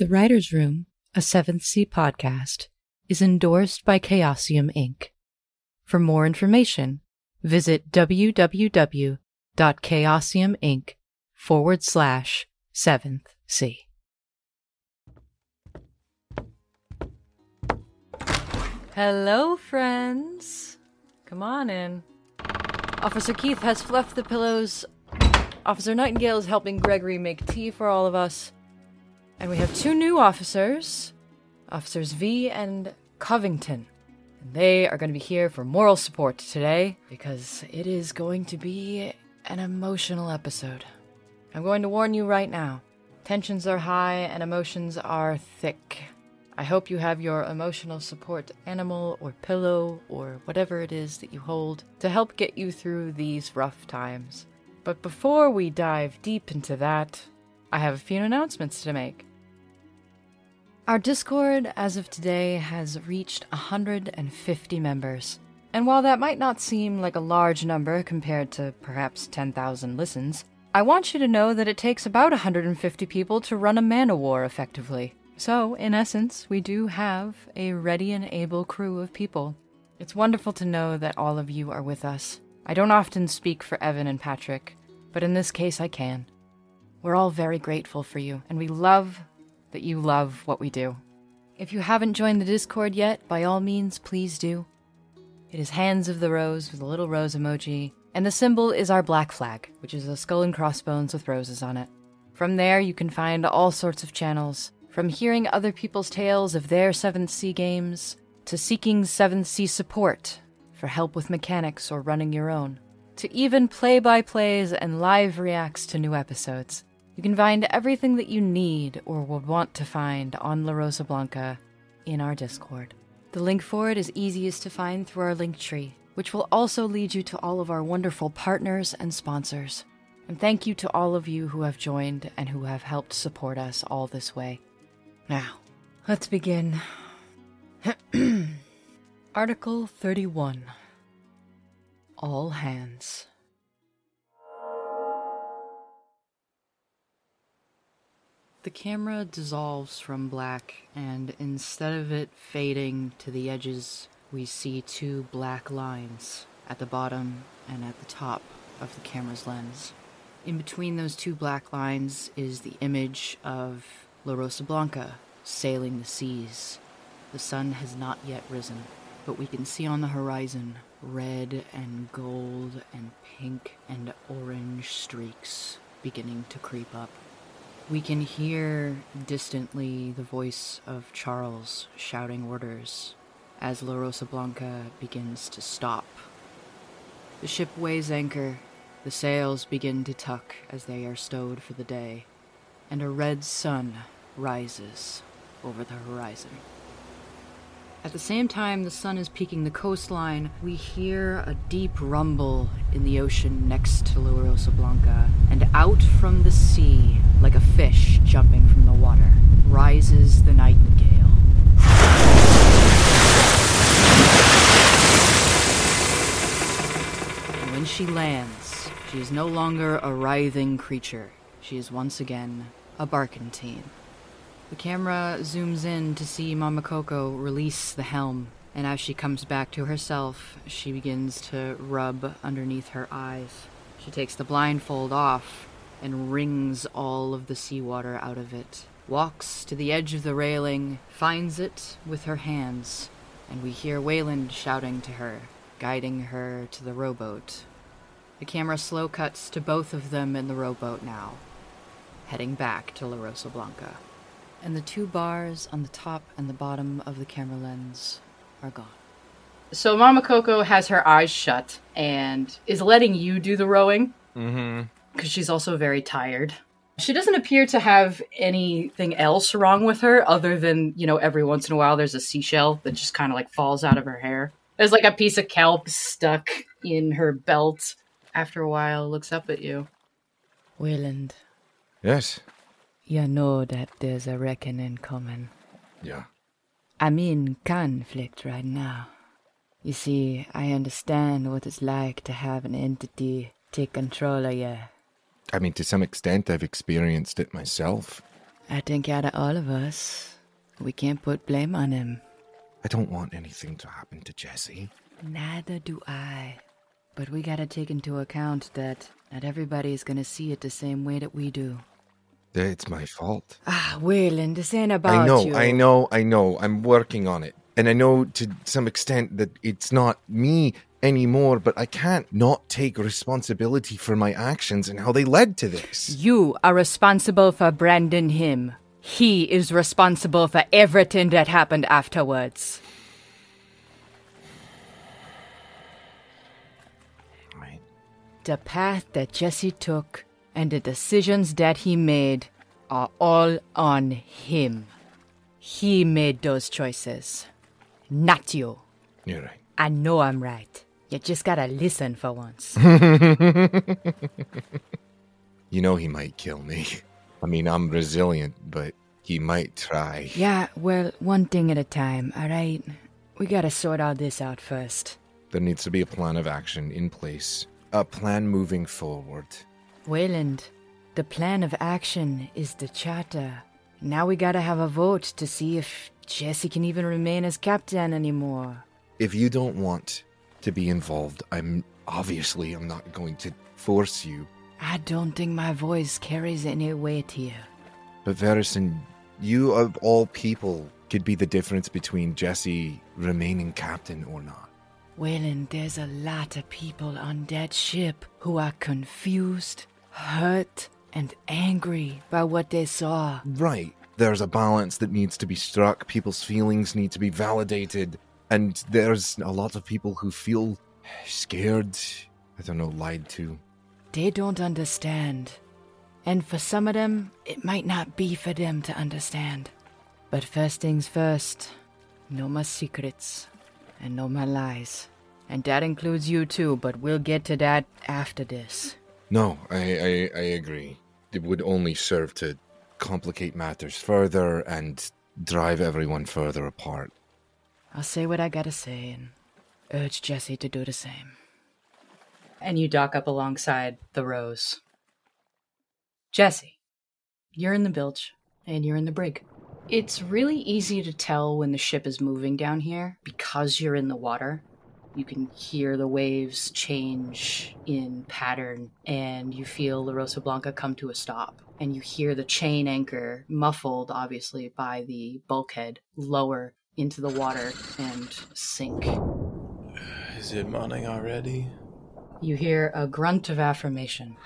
The Writer's Room, a Seventh Sea podcast, is endorsed by Chaosium Inc. For more information, visit www.chaosiuminc forward slash seventh sea. Hello, friends. Come on in. Officer Keith has fluffed the pillows. Officer Nightingale is helping Gregory make tea for all of us. And we have two new officers Officers V and Covington. And they are going to be here for moral support today because it is going to be an emotional episode. I'm going to warn you right now tensions are high and emotions are thick. I hope you have your emotional support animal or pillow or whatever it is that you hold to help get you through these rough times. But before we dive deep into that, I have a few announcements to make. Our Discord, as of today, has reached 150 members. And while that might not seem like a large number compared to perhaps 10,000 listens, I want you to know that it takes about 150 people to run a man-o'-war effectively. So, in essence, we do have a ready and able crew of people. It's wonderful to know that all of you are with us. I don't often speak for Evan and Patrick, but in this case I can. We're all very grateful for you, and we love that you love what we do. If you haven't joined the Discord yet, by all means, please do. It is Hands of the Rose with a little rose emoji, and the symbol is our black flag, which is a skull and crossbones with roses on it. From there, you can find all sorts of channels, from hearing other people's tales of their 7th Sea games, to seeking 7th Sea support for help with mechanics or running your own, to even play by plays and live reacts to new episodes. You can find everything that you need or would want to find on La Rosa Blanca in our Discord. The link for it is easiest to find through our link tree, which will also lead you to all of our wonderful partners and sponsors. And thank you to all of you who have joined and who have helped support us all this way. Now, let's begin. Article 31 All Hands. The camera dissolves from black, and instead of it fading to the edges, we see two black lines at the bottom and at the top of the camera's lens. In between those two black lines is the image of La Rosa Blanca sailing the seas. The sun has not yet risen, but we can see on the horizon red and gold and pink and orange streaks beginning to creep up. We can hear distantly the voice of Charles shouting orders as La Rosa Blanca begins to stop. The ship weighs anchor, the sails begin to tuck as they are stowed for the day, and a red sun rises over the horizon. At the same time the sun is peaking the coastline, we hear a deep rumble in the ocean next to La Rosa Blanca, and out from the sea, like a fish jumping from the water, rises the nightingale. And when she lands, she is no longer a writhing creature. She is once again a barkentine. The camera zooms in to see Mama Coco release the helm, and as she comes back to herself, she begins to rub underneath her eyes. She takes the blindfold off and wrings all of the seawater out of it, walks to the edge of the railing, finds it with her hands, and we hear Wayland shouting to her, guiding her to the rowboat. The camera slow cuts to both of them in the rowboat now, heading back to La Rosa Blanca. And the two bars on the top and the bottom of the camera lens are gone. So Mama Coco has her eyes shut and is letting you do the rowing Mm-hmm. Because she's also very tired. She doesn't appear to have anything else wrong with her other than, you know, every once in a while there's a seashell that just kind of like falls out of her hair. There's like a piece of kelp stuck in her belt. After a while, looks up at you. Wayland, Yes. you know that there's a reckoning coming. Yeah. I'm in conflict right now. You see, I understand what it's like to have an entity take control of you. I mean, to some extent, I've experienced it myself. I think out of all of us, we can't put blame on him. I don't want anything to happen to Jesse. Neither do I. But we gotta take into account that not everybody is gonna see it the same way that we do. It's my fault. Ah, Wayland, this ain't about I know, you. I know, I know. I'm working on it. And I know to some extent that it's not me anymore, but I can't not take responsibility for my actions and how they led to this. You are responsible for Brandon him. He is responsible for everything that happened afterwards. Right. The path that Jesse took and the decisions that he made are all on him. He made those choices, not you. You're right. I know I'm right. You just gotta listen for once. You know he might kill me. I mean, I'm resilient, but he might try. yeah, well, one thing at a time, alright? We gotta sort all this out first. There needs to be a plan of action in place, a plan moving forward. Wayland, the plan of action is the charter. Now we gotta have a vote to see if Jesse can even remain as captain anymore. If you don't want to be involved, I'm obviously I'm not going to force you. I don't think my voice carries any weight here. But Verison, you of all people could be the difference between Jesse remaining captain or not. Wayland, there's a lot of people on that ship who are confused, hurt, and angry by what they saw. Right. There's a balance that needs to be struck. People's feelings need to be validated. And there's a lot of people who feel scared, I don't know, lied to. They don't understand. And for some of them, it might not be for them to understand. But first things first, no more secrets and no more lies. And that includes you too, but we'll get to that after this. No, I, I, I agree. It would only serve to complicate matters further and drive everyone further apart. I'll say what I gotta say and urge Jesse to do the same. And you dock up alongside the Rose. Jesse, you're in the bilge and you're in the brig. It's really easy to tell when the ship is moving down here because you're in the water. You can hear the waves change in pattern, and you feel La Rosa Blanca come to a stop. And you hear the chain anchor, muffled obviously by the bulkhead, lower into the water and sink. Is it morning already? You hear a grunt of affirmation.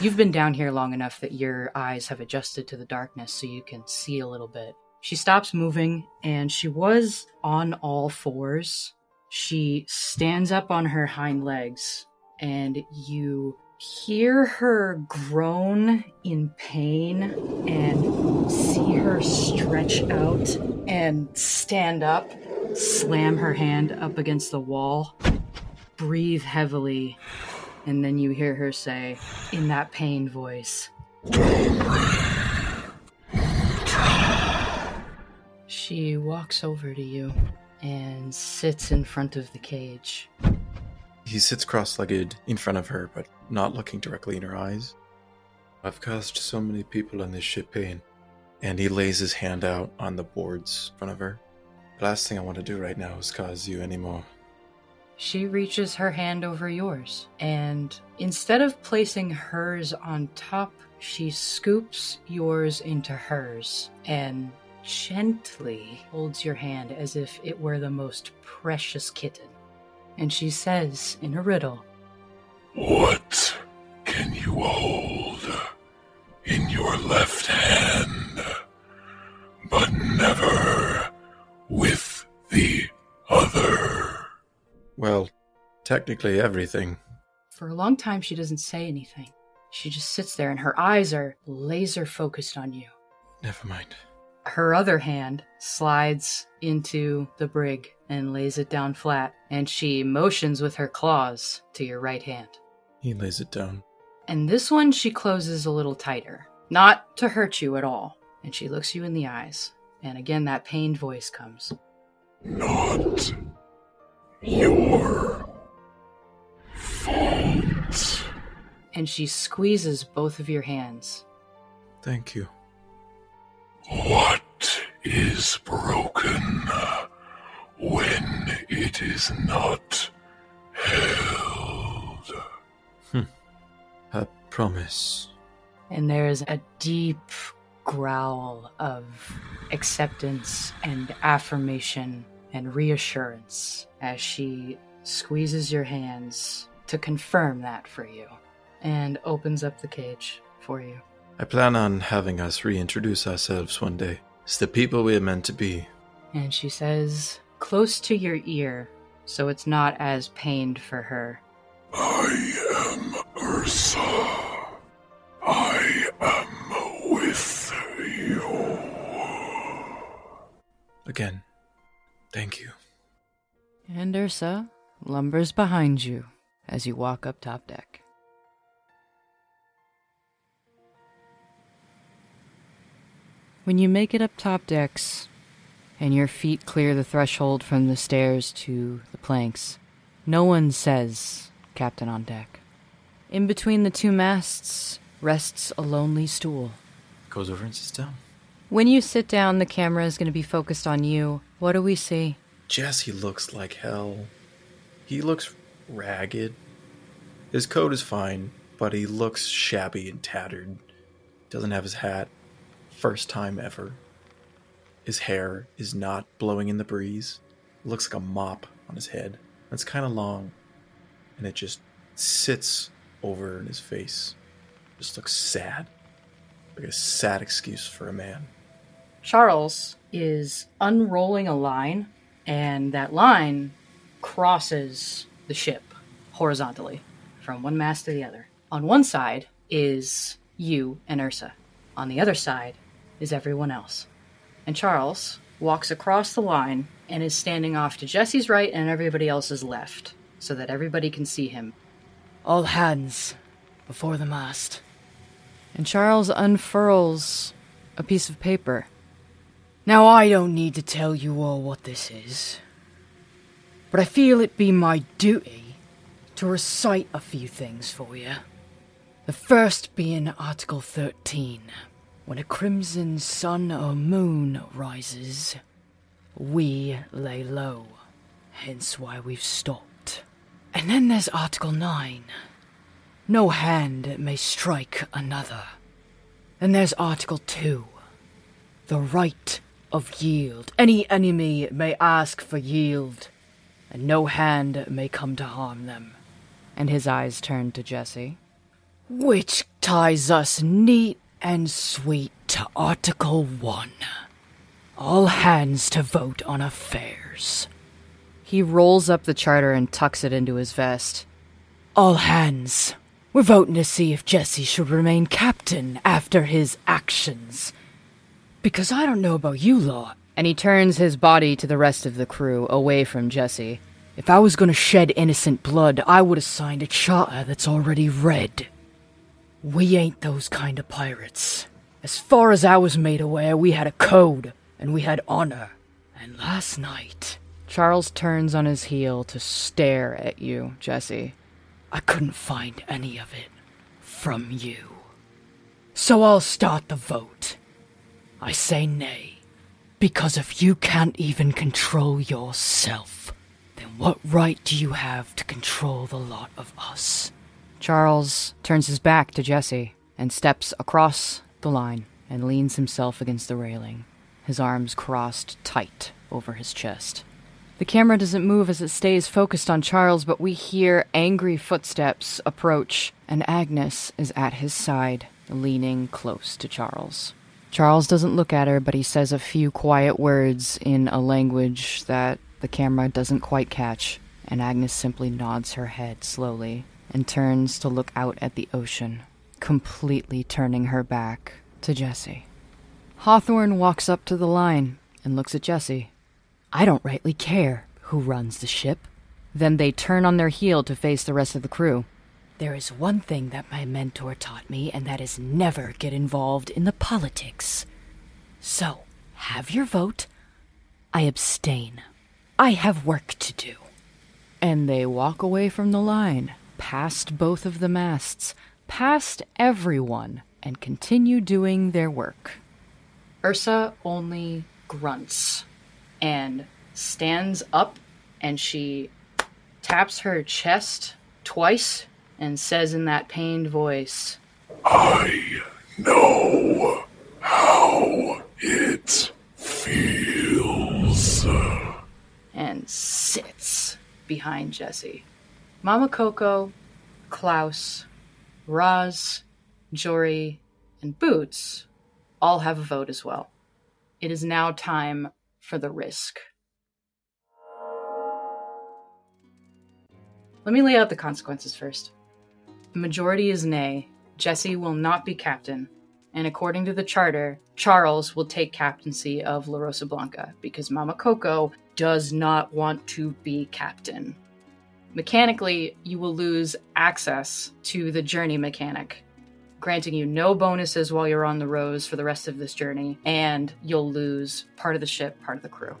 You've been down here long enough that your eyes have adjusted to the darkness so you can see a little bit. She stops moving and she was on all fours. She stands up on her hind legs and you hear her groan in pain and see her stretch out and stand up, slam her hand up against the wall breathe heavily, and then you hear her say, in that pained voice, She walks over to you and sits in front of the cage. He sits cross legged in front of her, but not looking directly in her eyes. I've caused so many people on this ship pain. And he lays his hand out on the boards in front of her. The last thing I want to do right now is cause you any more. She reaches her hand over yours, and instead of placing hers on top, she scoops yours into hers and gently holds your hand as if it were the most precious kitten. And she says in a riddle, What can you hold in your left hand, but never with the other? Well, technically everything. For a long time, she doesn't say anything. She just sits there, and her eyes are laser focused on you. Never mind. Her other hand slides into the brig and lays it down flat, and she motions with her claws to your right hand. He lays it down. And this one she closes a little tighter, not to hurt you at all. And she looks you in the eyes, and again that pained voice comes. Not your fault. And she squeezes both of your hands. Thank you. What is broken when it is not held? Hmm. A promise. And there's a deep growl of acceptance and affirmation and reassurance as she squeezes your hands to confirm that for you and opens up the cage for you. I plan on having us reintroduce ourselves one day It's the people we are meant to be. And she says, close to your ear, so it's not as pained for her. I am Ursa. I am with you. Again, thank you. And Ursa lumbers behind you as you walk up top deck. When you make it up top decks and your feet clear the threshold from the stairs to the planks, no one says Captain on deck. In between the two masts rests a lonely stool. Goes over and sits down. When you sit down, the camera is going to be focused on you. What do we see? Jesse looks like hell. He looks ragged. His coat is fine, but he looks shabby and tattered. Doesn't have his hat. First time ever. His hair is not blowing in the breeze. It looks like a mop on his head. It's kind of long, and it just sits over in his face. Just looks sad. Like a sad excuse for a man. Charles is unrolling a line, and that line crosses the ship horizontally from one mast to the other. On one side is you and Ursa, on the other side is everyone else. And Charles walks across the line and is standing off to Jesse's right and everybody else's left, so that everybody can see him. All hands before the mast. And Charles unfurls a piece of paper. Now, I don't need to tell you all what this is, but I feel it be my duty to recite a few things for you. The first being Article 13. When a crimson sun or moon rises, we lay low, hence why we've stopped. And then there's Article 9. No hand may strike another. And there's Article 2. The right of yield. Any enemy may ask for yield, and no hand may come to harm them. And his eyes turned to Jesse. Which ties us neat and sweet to Article 1. All hands to vote on affairs. He rolls up the charter and tucks it into his vest. All hands. We're voting to see if Jesse should remain captain after his actions. Because I don't know about you lot. And he turns his body to the rest of the crew, away from Jesse. If I was going to shed innocent blood, I would have signed a charter that's already read. We ain't those kind of pirates. As far as I was made aware, we had a code, and we had honor. And last night. Charles turns on his heel to stare at you, Jesse. I couldn't find any of it from you. So I'll start the vote. I say nay, because if you can't even control yourself, then what right do you have to control the lot of us? Charles turns his back to Jesse and steps across the line and leans himself against the railing, his arms crossed tight over his chest. The camera doesn't move as it stays focused on Charles, but we hear angry footsteps approach, and Agnes is at his side, leaning close to Charles. Charles doesn't look at her, but he says a few quiet words in a language that the camera doesn't quite catch, and Agnes simply nods her head slowly and turns to look out at the ocean, completely turning her back to Jesse. Hawthorne walks up to the line and looks at Jesse. I don't rightly care who runs the ship. Then they turn on their heel to face the rest of the crew. There is one thing that my mentor taught me, and that is never get involved in the politics. So, have your vote. I abstain. I have work to do. And they walk away from the line, past both of the masts, past everyone, and continue doing their work. Ursa only grunts and stands up and she taps her chest twice and says in that pained voice, I know how it feels. and sits behind Jesse. Mama Coco, Klaus, Roz, Jory, and Boots all have a vote as well. It is now time for the risk. Let me lay out the consequences first. The majority is nay. Jesse will not be captain, and according to the charter, Charles will take captaincy of La Rosa Blanca because Mama Coco does not want to be captain. Mechanically, you will lose access to the journey mechanic, granting you no bonuses while you're on the Rose for the rest of this journey, and you'll lose part of the ship, part of the crew.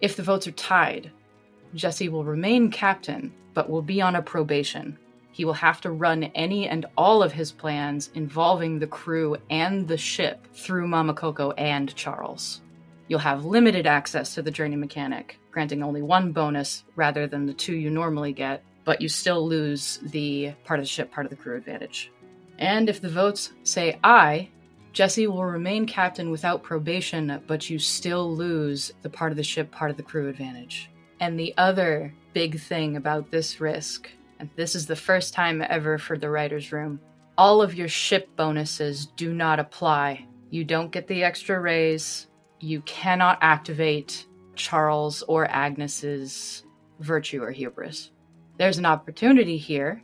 If the votes are tied, Jesse will remain captain, but will be on a probation. He will have to run any and all of his plans involving the crew and the ship through Mama Coco and Charles. You'll have limited access to the journey mechanic, granting only one bonus rather than the two you normally get, but you still lose the part of the ship, part of the crew advantage. And if the votes say aye, Jesse will remain captain without probation, but you still lose the part of the ship, part of the crew advantage. And the other big thing about this risk, and this is the first time ever for the writer's room, all of your ship bonuses do not apply. You don't get the extra raise. You cannot activate Charles or Agnes's virtue or hubris. There's an opportunity here.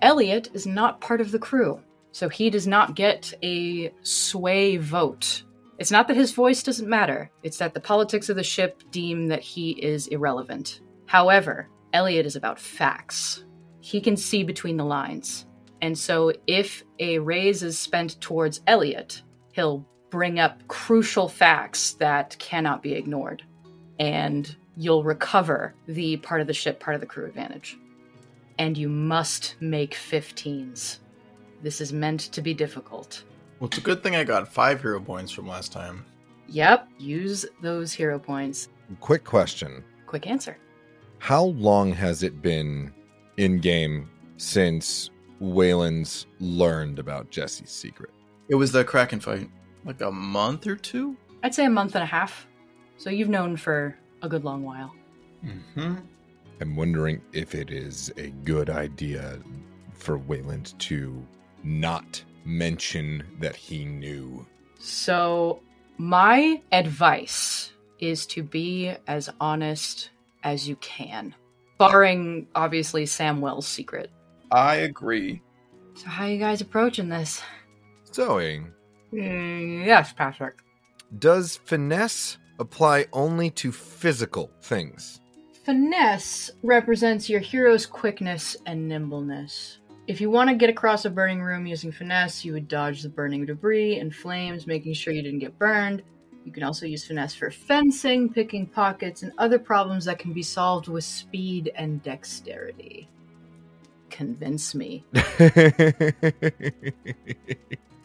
Elliot is not part of the crew, so he does not get a sway vote. It's not that his voice doesn't matter, it's that the politics of the ship deem that he is irrelevant. However, Elliot is about facts. He can see between the lines. And so if a raise is spent towards Elliot, he'll bring up crucial facts that cannot be ignored. And you'll recover the part of the ship, part of the crew advantage. And you must make 15s. This is meant to be difficult. Well, it's a good thing I got five hero points from last time. Yep, use those hero points. Quick question. Quick answer. How long has it been in game since Wayland's learned about Jesse's secret? It was the Kraken fight. Like a month or two? I'd say a month and a half. So you've known for a good long while. Mm-hmm. I'm wondering if it is a good idea for Wayland to not mention that he knew. So, my advice is to be as honest as you can, barring obviously Samwell's secret. I agree. So, how you guys approaching this? Zoe, Mm, yes, Patrick. does finesse apply only to physical things? Finesse represents your hero's quickness and nimbleness. If you want to get across a burning room using finesse, you would dodge the burning debris and flames, making sure you didn't get burned. You can also use finesse for fencing, picking pockets, and other problems that can be solved with speed and dexterity. Convince me.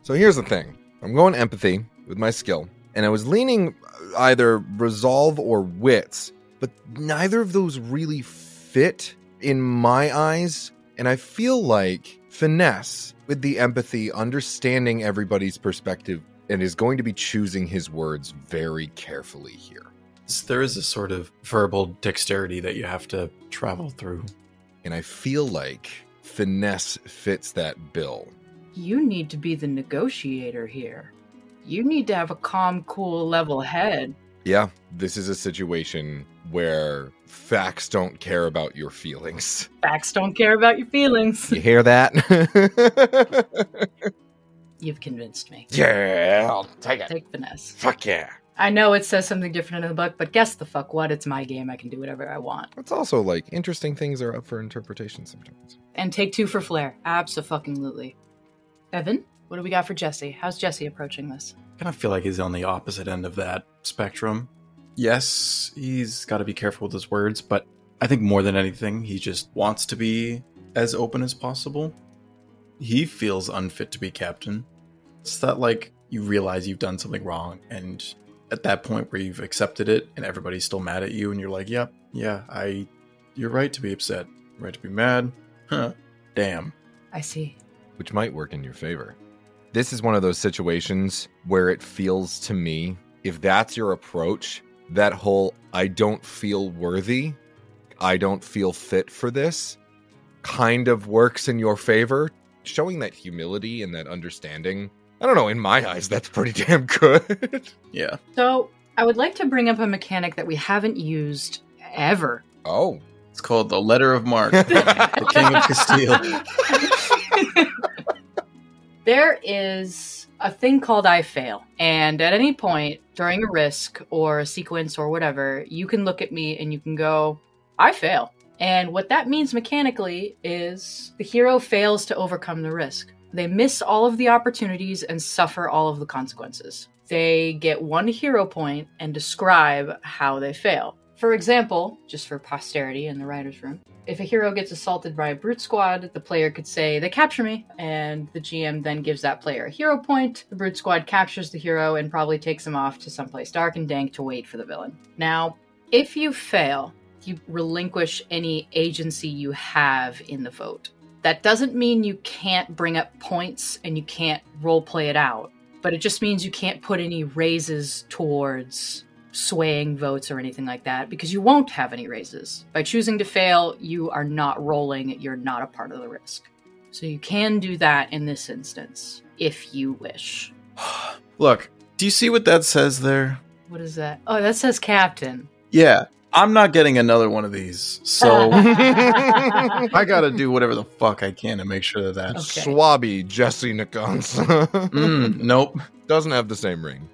so here's the thing I'm going empathy with my skill, and I was leaning either resolve or wits, but neither of those really fit in my eyes. And I feel like finesse with the empathy, understanding everybody's perspective, and is going to be choosing his words very carefully here. There is a sort of verbal dexterity that you have to travel through. And I feel like finesse fits that bill. You need to be the negotiator here. You need to have a calm, cool, level head. Yeah, this is a situation where facts don't care about your feelings. Facts don't care about your feelings. You hear that? You've convinced me. yeah, I'll take it. Take finesse. Fuck yeah. I know it says something different in the book, but guess the fuck what? It's my game. I can do whatever I want. It's also like interesting things are up for interpretation sometimes. And take two for flair. Absolutely. Evan, what do we got for Jesse? How's Jesse approaching this? I kind of feel like he's on the opposite end of that spectrum. Yes, he's got to be careful with his words, but I think more than anything, he just wants to be as open as possible. He feels unfit to be captain. It's that, like, you realize you've done something wrong. And at that point where you've accepted it and everybody's still mad at you, and you're like, yep, yeah, I, you're right to be upset, right to be mad. Huh. Damn. I see. which might work in your favor. This is one of those situations where it feels to me, if that's your approach, that whole I don't feel worthy, I don't feel fit for this kind of works in your favor. Showing that humility and that understanding, I don't know, in my eyes, that's pretty damn good. Yeah. So I would like to bring up a mechanic that we haven't used ever. oh. It's called the Letter of Marque, the King of Castile. There is a thing called I fail. And at any point during a risk or a sequence or whatever, you can look at me and you can go, I fail. And what that means mechanically is the hero fails to overcome the risk. They miss all of the opportunities and suffer all of the consequences. They get one hero point and describe how they fail. For example, just for posterity in the writer's room, if a hero gets assaulted by a brute squad, the player could say, They capture me, and the GM then gives that player a hero point. The brute squad captures the hero and probably takes him off to someplace dark and dank to wait for the villain. Now, if you fail, you relinquish any agency you have in the vote. That doesn't mean you can't bring up points and you can't role play it out, but it just means you can't put any raises towards swaying votes or anything like that because you won't have any raises. By choosing to fail, you are not rolling, you're not a part of the risk. So you can do that in this instance if you wish. Look, do you see what that says there? What is that? Oh, that says captain. Yeah. I'm not getting another one of these. So I gotta do whatever the fuck I can to make sure that that. Okay. Swabby Jesse Nkansa. Mm, nope. Doesn't have the same ring.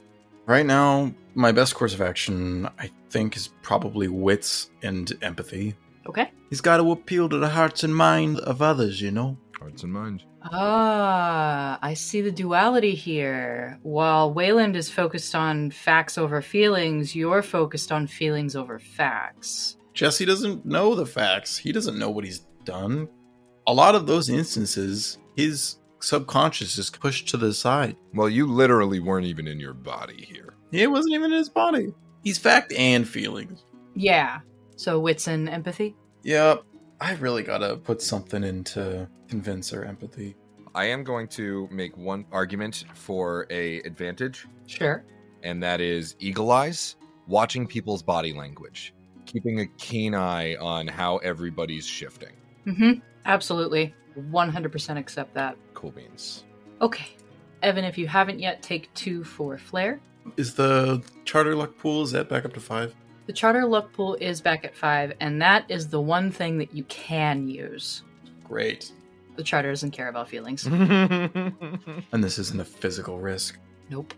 Right now, my best course of action, I think, is probably wits and empathy. Okay. He's got to appeal to the hearts and minds of others, you know? Hearts and minds. Ah, I see the duality here. While Wayland is focused on facts over feelings, you're focused on feelings over facts. Jesse doesn't know the facts. He doesn't know what he's done. A lot of those instances, his subconscious is pushed to the side. Well, you literally weren't even in your body here. It wasn't even in his body. He's fact and feelings. Yeah. So wits and empathy? Yep. I really gotta put something in to convince her empathy. I am going to make one argument for a advantage, Sure. and that is eagle eyes, watching people's body language, keeping a keen eye on how everybody's shifting. Mm-hmm. Absolutely. 100% accept that. Cool beans. Okay. Evan, if you haven't yet, take two for Flair. Is the charter luck pool, is that back up to five? The charter luck pool is back at five, and that is the one thing that you can use. Great. The charter doesn't care about feelings. And this isn't a physical risk. Nope.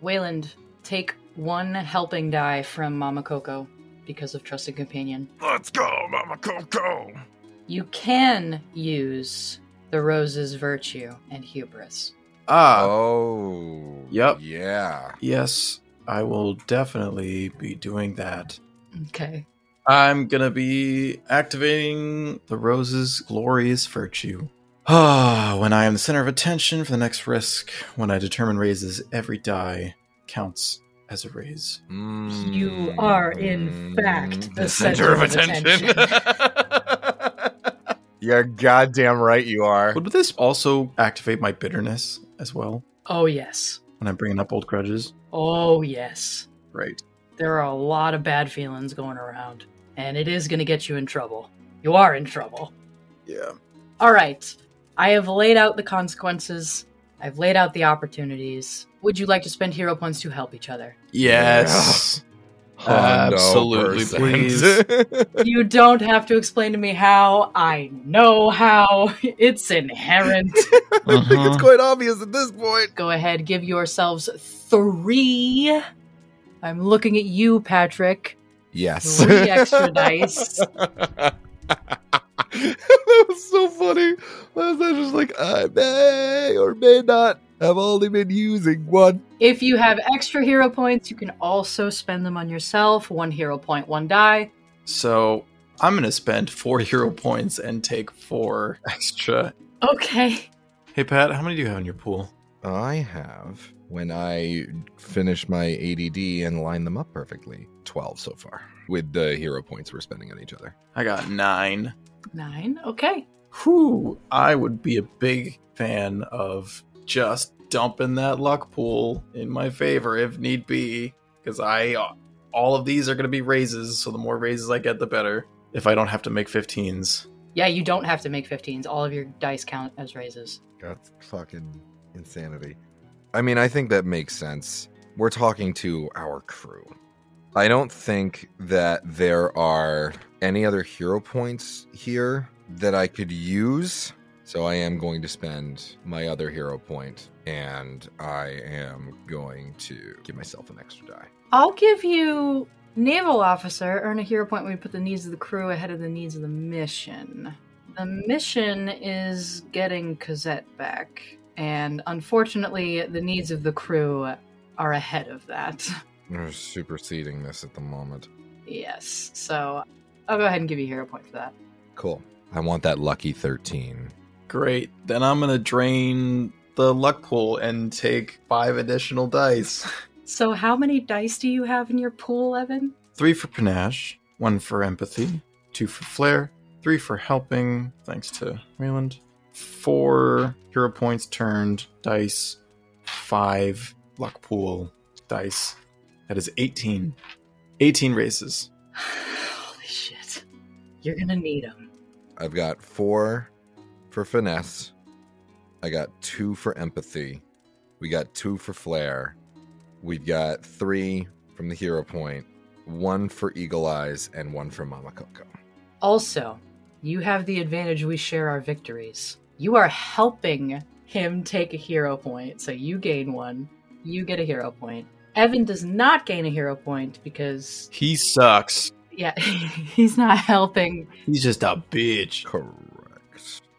Wayland, take one helping die from Mama Coco because of Trusted Companion. Let's go, Mama Coco. You can use the Rose's Virtue and Hubris. Ah, oh. Yep. Yeah. yes, I will definitely be doing that. Okay. I'm gonna be activating the rose's glorious virtue. Ah, when I am the center of attention for the next risk, when I determine raises, every die counts as a raise. You are, in fact, the the center center of of attention. You're goddamn right you are. Would this also activate my bitterness as well Oh, yes. when I'm bringing up old grudges? Oh, yes. Right. There are a lot of bad feelings going around, and it is going to get you in trouble. You are in trouble. Yeah. All right. I have laid out the consequences. I've laid out the opportunities. Would you like to spend hero points to help each other? Yes. Absolutely, please. you don't have to explain to me how. I know how. It's inherent. I think Uh-huh. it's quite obvious at this point. Go ahead, give yourselves three. I'm looking at you, Patrick. Yes. Three extra dice. that was so funny. I was just like, I may or may not have only been using one. If you have extra hero points, you can also spend them on yourself. One hero point, one die. So I'm gonna spend four hero points and take four extra. Okay. Hey Pat, how many do you have in your pool? I have, when I finish my ADD and line them up perfectly, 12 so far with the hero points we're spending on each other. I got nine. Nine. Okay. Whew. I would be a big fan of just dumping that luck pool in my favor if need be. Because I, all of these are going to be raises, so the more raises I get, the better. If I don't have to make 15s. Yeah, you don't have to make 15s. All of your dice count as raises. That's fucking insanity. I mean, I think that makes sense. We're talking to our crew. I don't think that there are any other hero points here that I could use. So I am going to spend my other hero point and I am going to give myself an extra die. I'll give you naval officer earn a hero point when we put the needs of the crew ahead of the needs of the mission. The mission is getting Cosette back, and unfortunately, the needs of the crew are ahead of that. We're superseding this at the moment. Yes, so I'll go ahead and give you a hero point for that. Cool. I want that lucky 13. Great. Then I'm going to drain the luck pool and take five additional dice. So, how many dice do you have in your pool, Evan? Three for panache, one for empathy, two for flair, three for helping, thanks to Wayland, four hero points turned dice, five luck pool dice. That is 18. 18 races. Holy shit. You're gonna need them. I've got four for finesse. I got two for empathy. We got two for flair. We've got three from the hero point, one for eagle eyes, and one for Mama Coco. Also, you have the advantage we share our victories. You are helping him take a hero point, so you gain one. You get a hero point. Evan does not gain a hero point because, He sucks. yeah, he's not helping. He's just a bitch. Correct.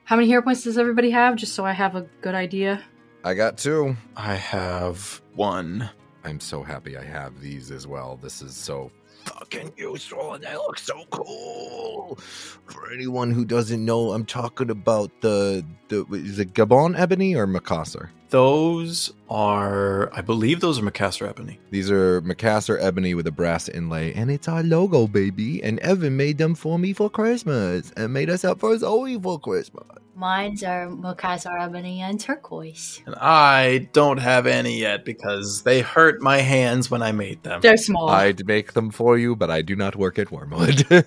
How many hero points does everybody have, just so I have a good idea? I got two. I have one. I'm so happy I have these as well. This is so fucking useful and they look so cool. For anyone who doesn't know, I'm talking about the the is it Gabon ebony or Macassar? Those are, I believe those are Macassar Ebony. These are Macassar ebony with a brass inlay, and it's our logo, baby. And Evan made them for me for Christmas, and made us up for Zoe for Christmas. Mine's are Macassar ebony and turquoise. And I don't have any yet because they hurt my hands when I made them. They're small. I'd make them for you, but I do not work at Wormwood.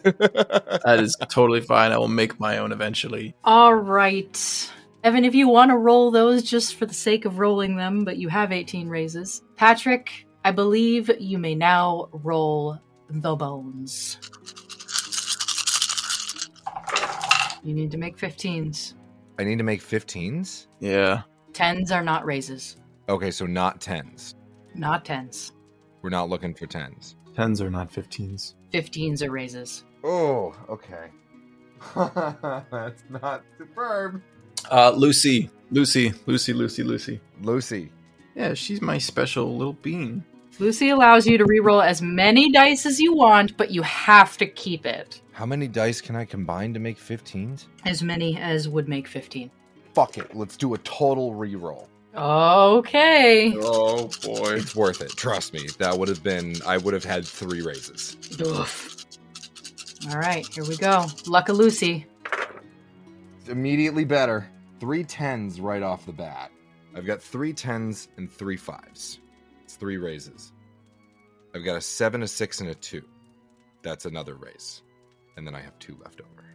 That is totally fine. I will make my own eventually. All right. Evan, if you want to roll those just for the sake of rolling them, but you have 18 raises. Patrick, I believe you may now roll the bones. You need to make 15s. I need to make 15s. Yeah. 10s are not raises, Okay, so not 10s. not 10s. We're not looking for 10s. Tens are not 15s. 15s are raises. Oh, okay. That's not superb. Uh, Lucy. Lucy. Lucy, Lucy, Lucy. Lucy. Yeah, she's my special little bean. Lucy allows you to reroll as many dice as you want, but you have to keep it. How many dice can I combine to make 15s? As many as would make 15. Fuck it. Let's do a total reroll. Okay. Oh, boy. It's worth it. Trust me. That would have been, I would have had three raises. Oof. All right, here we go. Luck of Lucy. Immediately better. Three tens right off the bat. I've got three tens and three fives. It's three raises. I've got a seven, a six, and a two. That's another raise. And then I have two left over.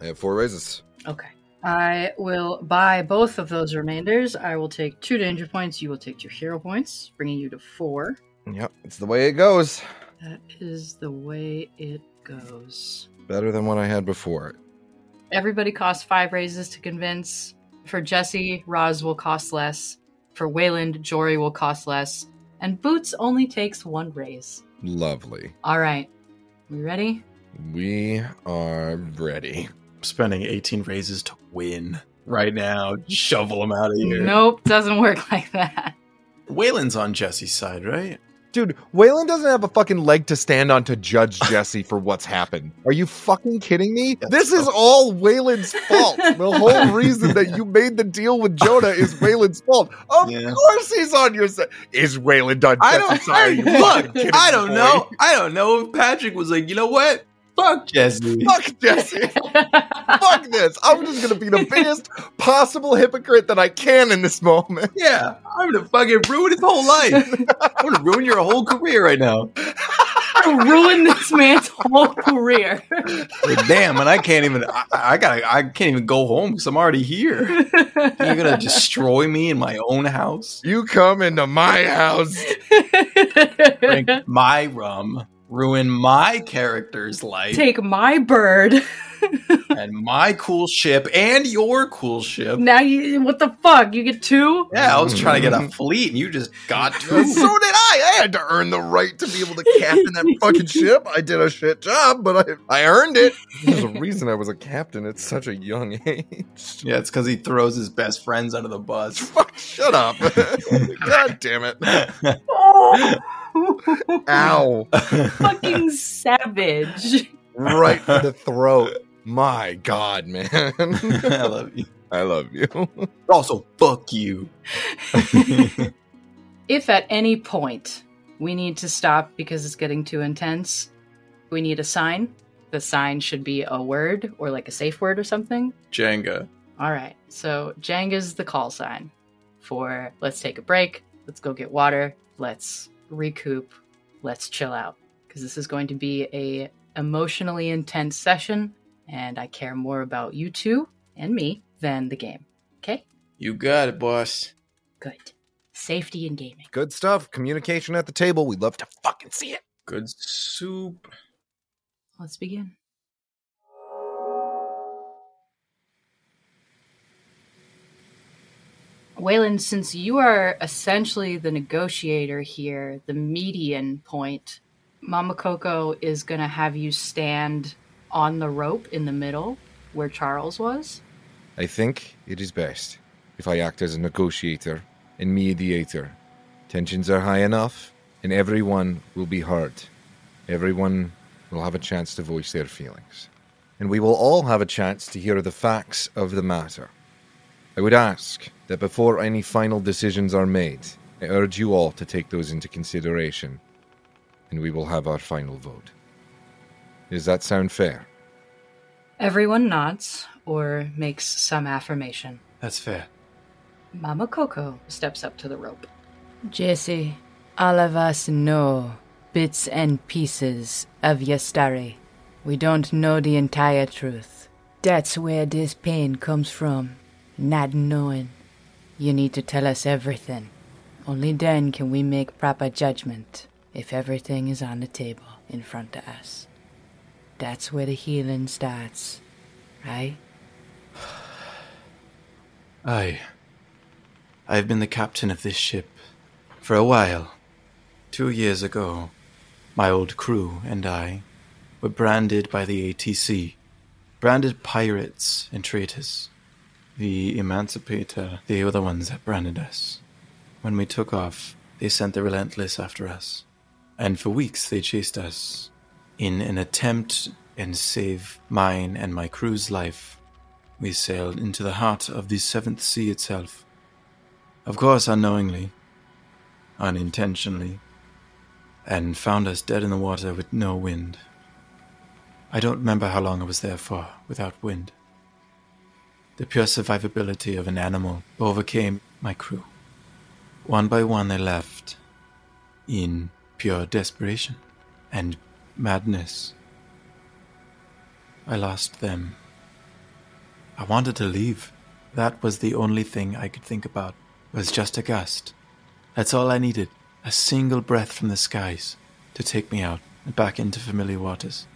I have four raises. Okay. I will buy both of those remainders. I will take two danger points. You will take two hero points, bringing you to four. Yep, it's the way it goes. That is the way it goes. Better than what I had before. Everybody costs five raises to convince. For Jesse, Roz will cost less. For Wayland, Jory will cost less. And Boots only takes one raise. Lovely. All right. We ready? We are ready. I'm spending 18 raises to win right now. Shovel them out of here. Nope, doesn't work like that. Wayland's on Jesse's side, right? Dude, Wayland doesn't have a fucking leg to stand on to judge Jesse for what's happened. Are you fucking kidding me? This is all Wayland's fault. The whole reason that you made the deal with Jonah is Wayland's fault. Of Yeah. course he's on your side. Is Wayland done I don't. I, look, I don't boy? know. I don't know if Patrick was like, you know what? Fuck Jesse. Fuck Jesse. Fuck this. I'm just gonna be the biggest possible hypocrite that I can in this moment. Yeah, I'm gonna fucking ruin his whole life. I'm gonna ruin your whole career right now. I Ruin this man's whole career. Like, damn, and I can't even. I, I gotta. I can't even go home because I'm already here. You're gonna destroy me in my own house. You come into my house. Drink my rum. Ruin my character's life Take my bird. and my cool ship and your cool ship. Now you, what the fuck? You get two? Yeah, I was trying to get a mm. fleet, and you just got two. so did I. I had to earn the right to be able to captain that fucking ship. I did a shit job, but I, I earned it. There's a reason I was a captain at such a young age. Yeah, it's because he throws his best friends under the bus. Fuck, shut up. God damn it. Ow. fucking savage. Right for the throat. My God, man. I love you. I love you. Also, fuck you. If at any point we need to stop because it's getting too intense, we need a sign. The sign should be a word or like a safe word or something. Jenga. All right. So Jenga's the call sign for let's take a break, let's go get water, let's recoup, let's chill out because this is going to be a emotionally intense session and I care more about you two and me than the game. Okay? You got it, boss. Good. Safety in gaming. Good stuff. Communication at the table. We'd love to fucking see it. Good soup. Let's begin. Wayland, since you are essentially the negotiator here, the median point, Mama Coco is going to have you stand on the rope in the middle where Charles was. I think it is best if I act as a negotiator and mediator. Tensions are high enough, and everyone will be heard. Everyone will have a chance to voice their feelings. And we will all have a chance to hear the facts of the matter. I would ask that before any final decisions are made, I urge you all to take those into consideration, and we will have our final vote. Does that sound fair? Everyone nods or makes some affirmation. That's fair. Mama Coco steps up to the rope. Jesse, all of us know bits and pieces of your story. We don't know the entire truth. That's where this pain comes from, not knowing. You need to tell us everything. Only then can we make proper judgment if everything is on the table in front of us. That's where the healing starts, right? I. I've been the captain of this ship for a while. Two years ago, my old crew and I were branded by the ATC. Branded pirates and traitors. The Emancipator, they were the ones that branded us. When we took off, they sent the Relentless after us. And for weeks they chased us. In an attempt and save mine and my crew's life, we sailed into the heart of the seventh sea itself. Of course, unknowingly, unintentionally, and found us dead in the water with no wind. I don't remember how long I was there for without wind. The pure survivability of an animal overcame my crew. One by one, they left in pure desperation and madness. I lost them. I wanted to leave. That was the only thing I could think about. Was just a gust. That's all I needed. A single breath from the skies to take me out and back into familiar waters.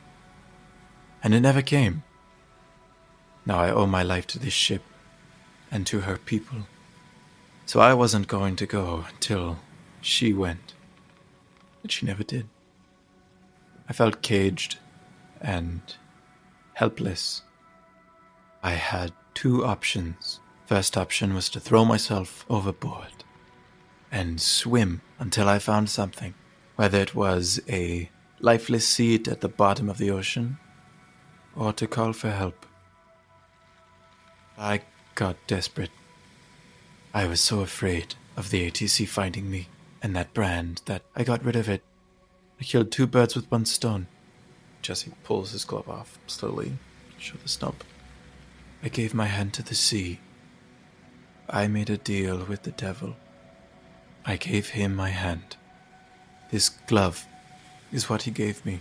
And it never came. Now I owe my life to this ship and to her people. So I wasn't going to go until she went. But she never did. I felt caged and helpless. I had two options. First option was to throw myself overboard and swim until I found something. Whether it was a lifeless seed at the bottom of the ocean, or to call for help. I got desperate. I was so afraid of the ATC finding me and that brand that I got rid of it. I killed two birds with one stone. Jesse pulls his glove off slowly, show the stump. I gave my hand to the sea. I made a deal with the devil. I gave him my hand. This glove is what he gave me.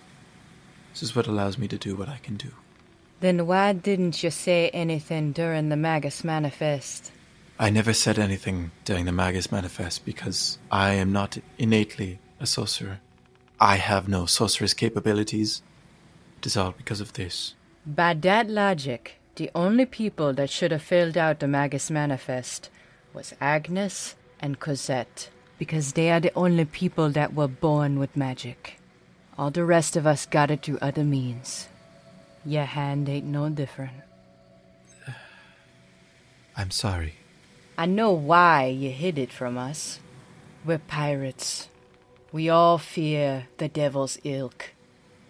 This is what allows me to do what I can do. Then why didn't you say anything during the Magus Manifest? I never said anything during the Magus Manifest because I am not innately a sorcerer. I have no sorcerer's capabilities. It is all because of this. By that logic, the only people that should have filled out the Magus Manifest was Agnes and Cosette, because they are the only people that were born with magic. All the rest of us got it through other means. Your hand ain't no different. I'm sorry. I know why you hid it from us. We're pirates. We all fear the devil's ilk.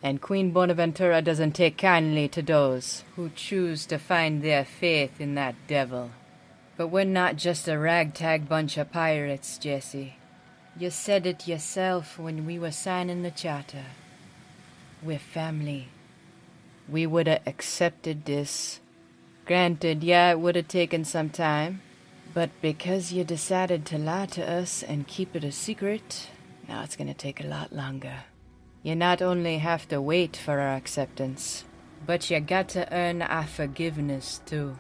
And Queen Bonaventura doesn't take kindly to those who choose to find their faith in that devil. But we're not just a ragtag bunch of pirates, Jesse. You said it yourself when we were signing the charter. We're family. We would have accepted this. Granted, yeah, it would have taken some time. But because you decided to lie to us and keep it a secret, now it's to take a lot longer. You not only have to wait for our acceptance, but you got to earn our forgiveness too.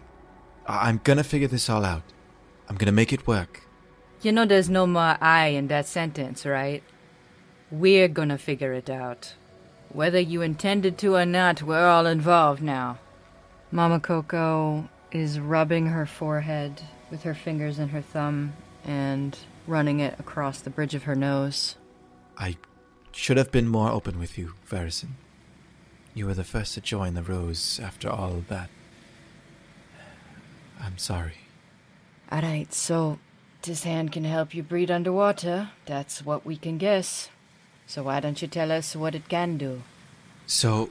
I- I'm gonna figure this all out. I'm gonna make it work. You know there's no more I in that sentence, right? We're gonna figure it out. Whether you intended to or not, we're all involved now. Mama Coco is rubbing her forehead with her fingers and her thumb and running it across the bridge of her nose. I should have been more open with you, Verison. You were the first to join the Rose after all that. I'm sorry. Alright, so this hand can help you breathe underwater. That's what we can guess. So why don't you tell us what it can do? So,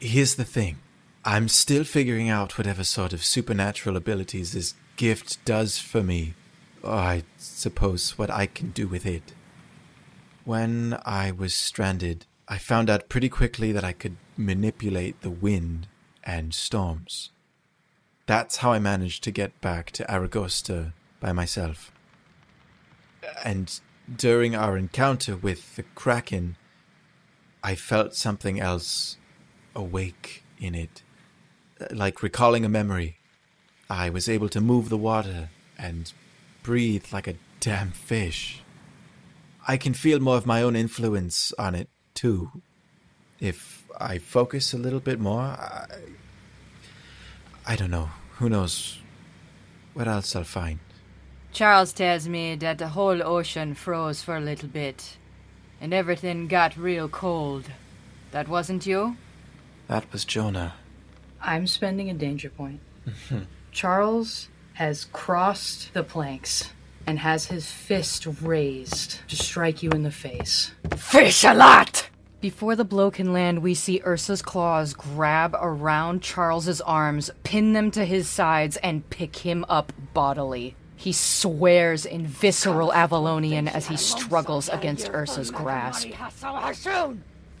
here's the thing. I'm still figuring out whatever sort of supernatural abilities this gift does for me. Or I suppose what I can do with it. When I was stranded, I found out pretty quickly that I could manipulate the wind and storms. That's how I managed to get back to Aragosta by myself. And during our encounter with the Kraken, I felt something else awake in it. Like recalling a memory. I was able to move the water and breathe like a damn fish. I can feel more of my own influence on it, too. If I focus a little bit more, I, I don't know. Who knows what else I'll find. Charles tells me that the whole ocean froze for a little bit, and everything got real cold. That wasn't you? That was Jonah. I'm spending a danger point. Mm-hmm. Charles has crossed the planks and has his fist raised to strike you in the face. Fish a lot! Before the blow can land, we see Ursa's claws grab around Charles's arms, pin them to his sides, and pick him up bodily. He swears in visceral Avalonian as he struggles against Ursa's grasp.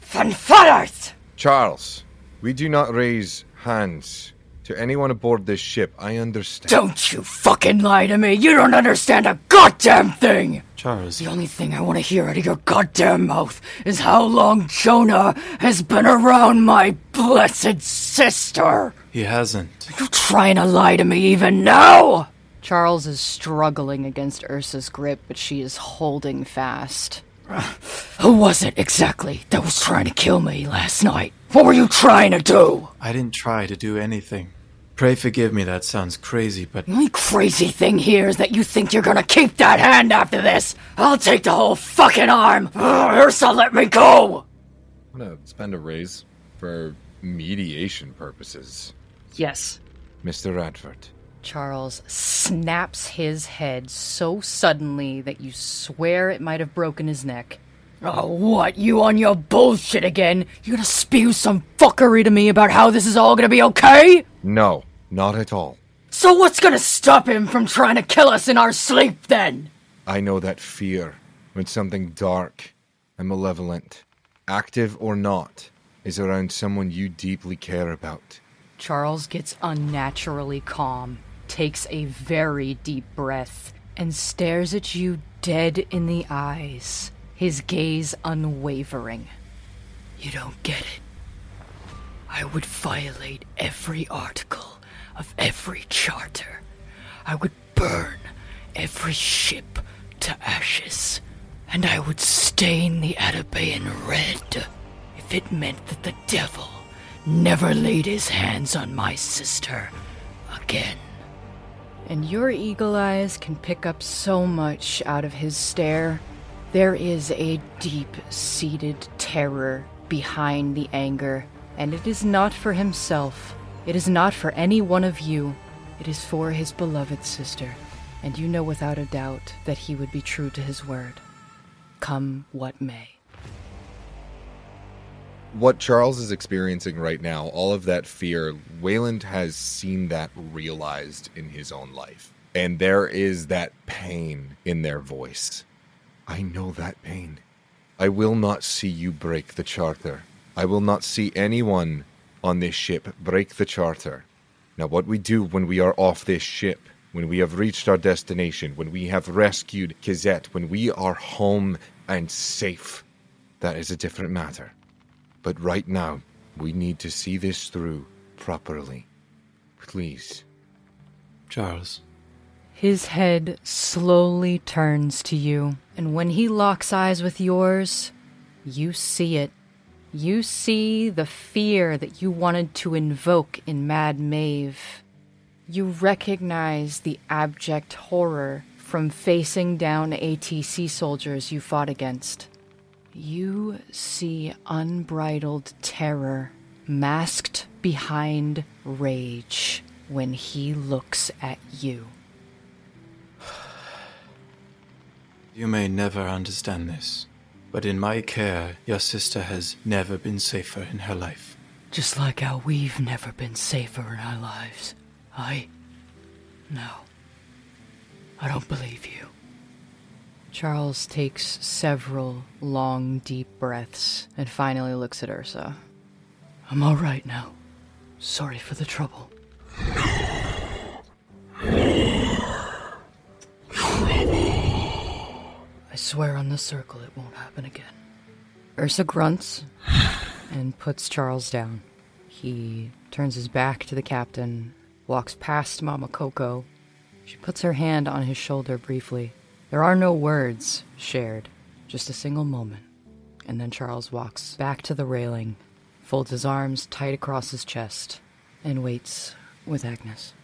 Fanfathers! Charles, we do not raise hands to anyone aboard this ship. I understand. Don't you fucking lie to me! You don't understand a goddamn thing! Charles, The only thing I want to hear out of your goddamn mouth is how long Jonah has been around my blessed sister! he hasn't. Are You trying to lie to me even now? Charles is struggling against Ursa's grip, but she is holding fast. Who was it exactly that was trying to kill me last night? What were you trying to do? I didn't try to do anything. Pray forgive me, that sounds crazy, but The only crazy thing here is that you think you're gonna keep that hand after this. I'll take the whole fucking arm. Ugh, Ursa, let me go. I'm gonna spend a raise for mediation purposes, Yes. Mr. Radford. Charles snaps his head so suddenly that you swear it might have broken his neck. Oh, what? You on your bullshit again? You gonna spew some fuckery to me about how this is all gonna be okay? No, not at all. So what's gonna stop him from trying to kill us in our sleep then? I know that fear when something dark and malevolent, active or not, is around someone you deeply care about. Charles gets unnaturally calm, takes a very deep breath, and stares at you dead in the eyes, his gaze unwavering. You don't get it. I would violate every article of every charter. I would burn every ship to ashes. And I would stain the Atabean red if it meant that the devil never laid his hands on my sister again. And your eagle eyes can pick up so much out of his stare. There is a deep seated terror behind the anger, and it is not for himself. It is not for any one of you. It is for his beloved sister, and you know without a doubt that he would be true to his word. Come what may. What Charles is experiencing right now, all of that fear, Wayland has seen that realized in his own life. And there is that pain in their voice. I know that pain. I will not see you break the charter. I will not see anyone on this ship break the charter. Now, what we do when we are off this ship, when we have reached our destination, when we have rescued Kizet, when we are home and safe, that is a different matter. But right now, we need to see this through properly. Please. Charles, His head slowly turns to you, and when he locks eyes with yours, you see it. You see the fear that you wanted to invoke in Mad Maeve. You recognize the abject horror from facing down ATC soldiers you fought against. You see unbridled terror masked behind rage when he looks at you. you may never understand this, but in my care, your sister has never been safer in her life. Just like how we've never been safer in our lives. I. No. I don't believe you. Charles takes several long, deep breaths and finally looks at Ursa. I'm all right now. Sorry for the trouble. I swear on the circle it won't happen again. Ursa grunts and puts Charles down. He turns his back to the captain, walks past Mama Coco. She puts her hand on his shoulder briefly. There are no words shared, just a single moment. And then Charles walks back to the railing, folds his arms tight across his chest, and waits with Agnes.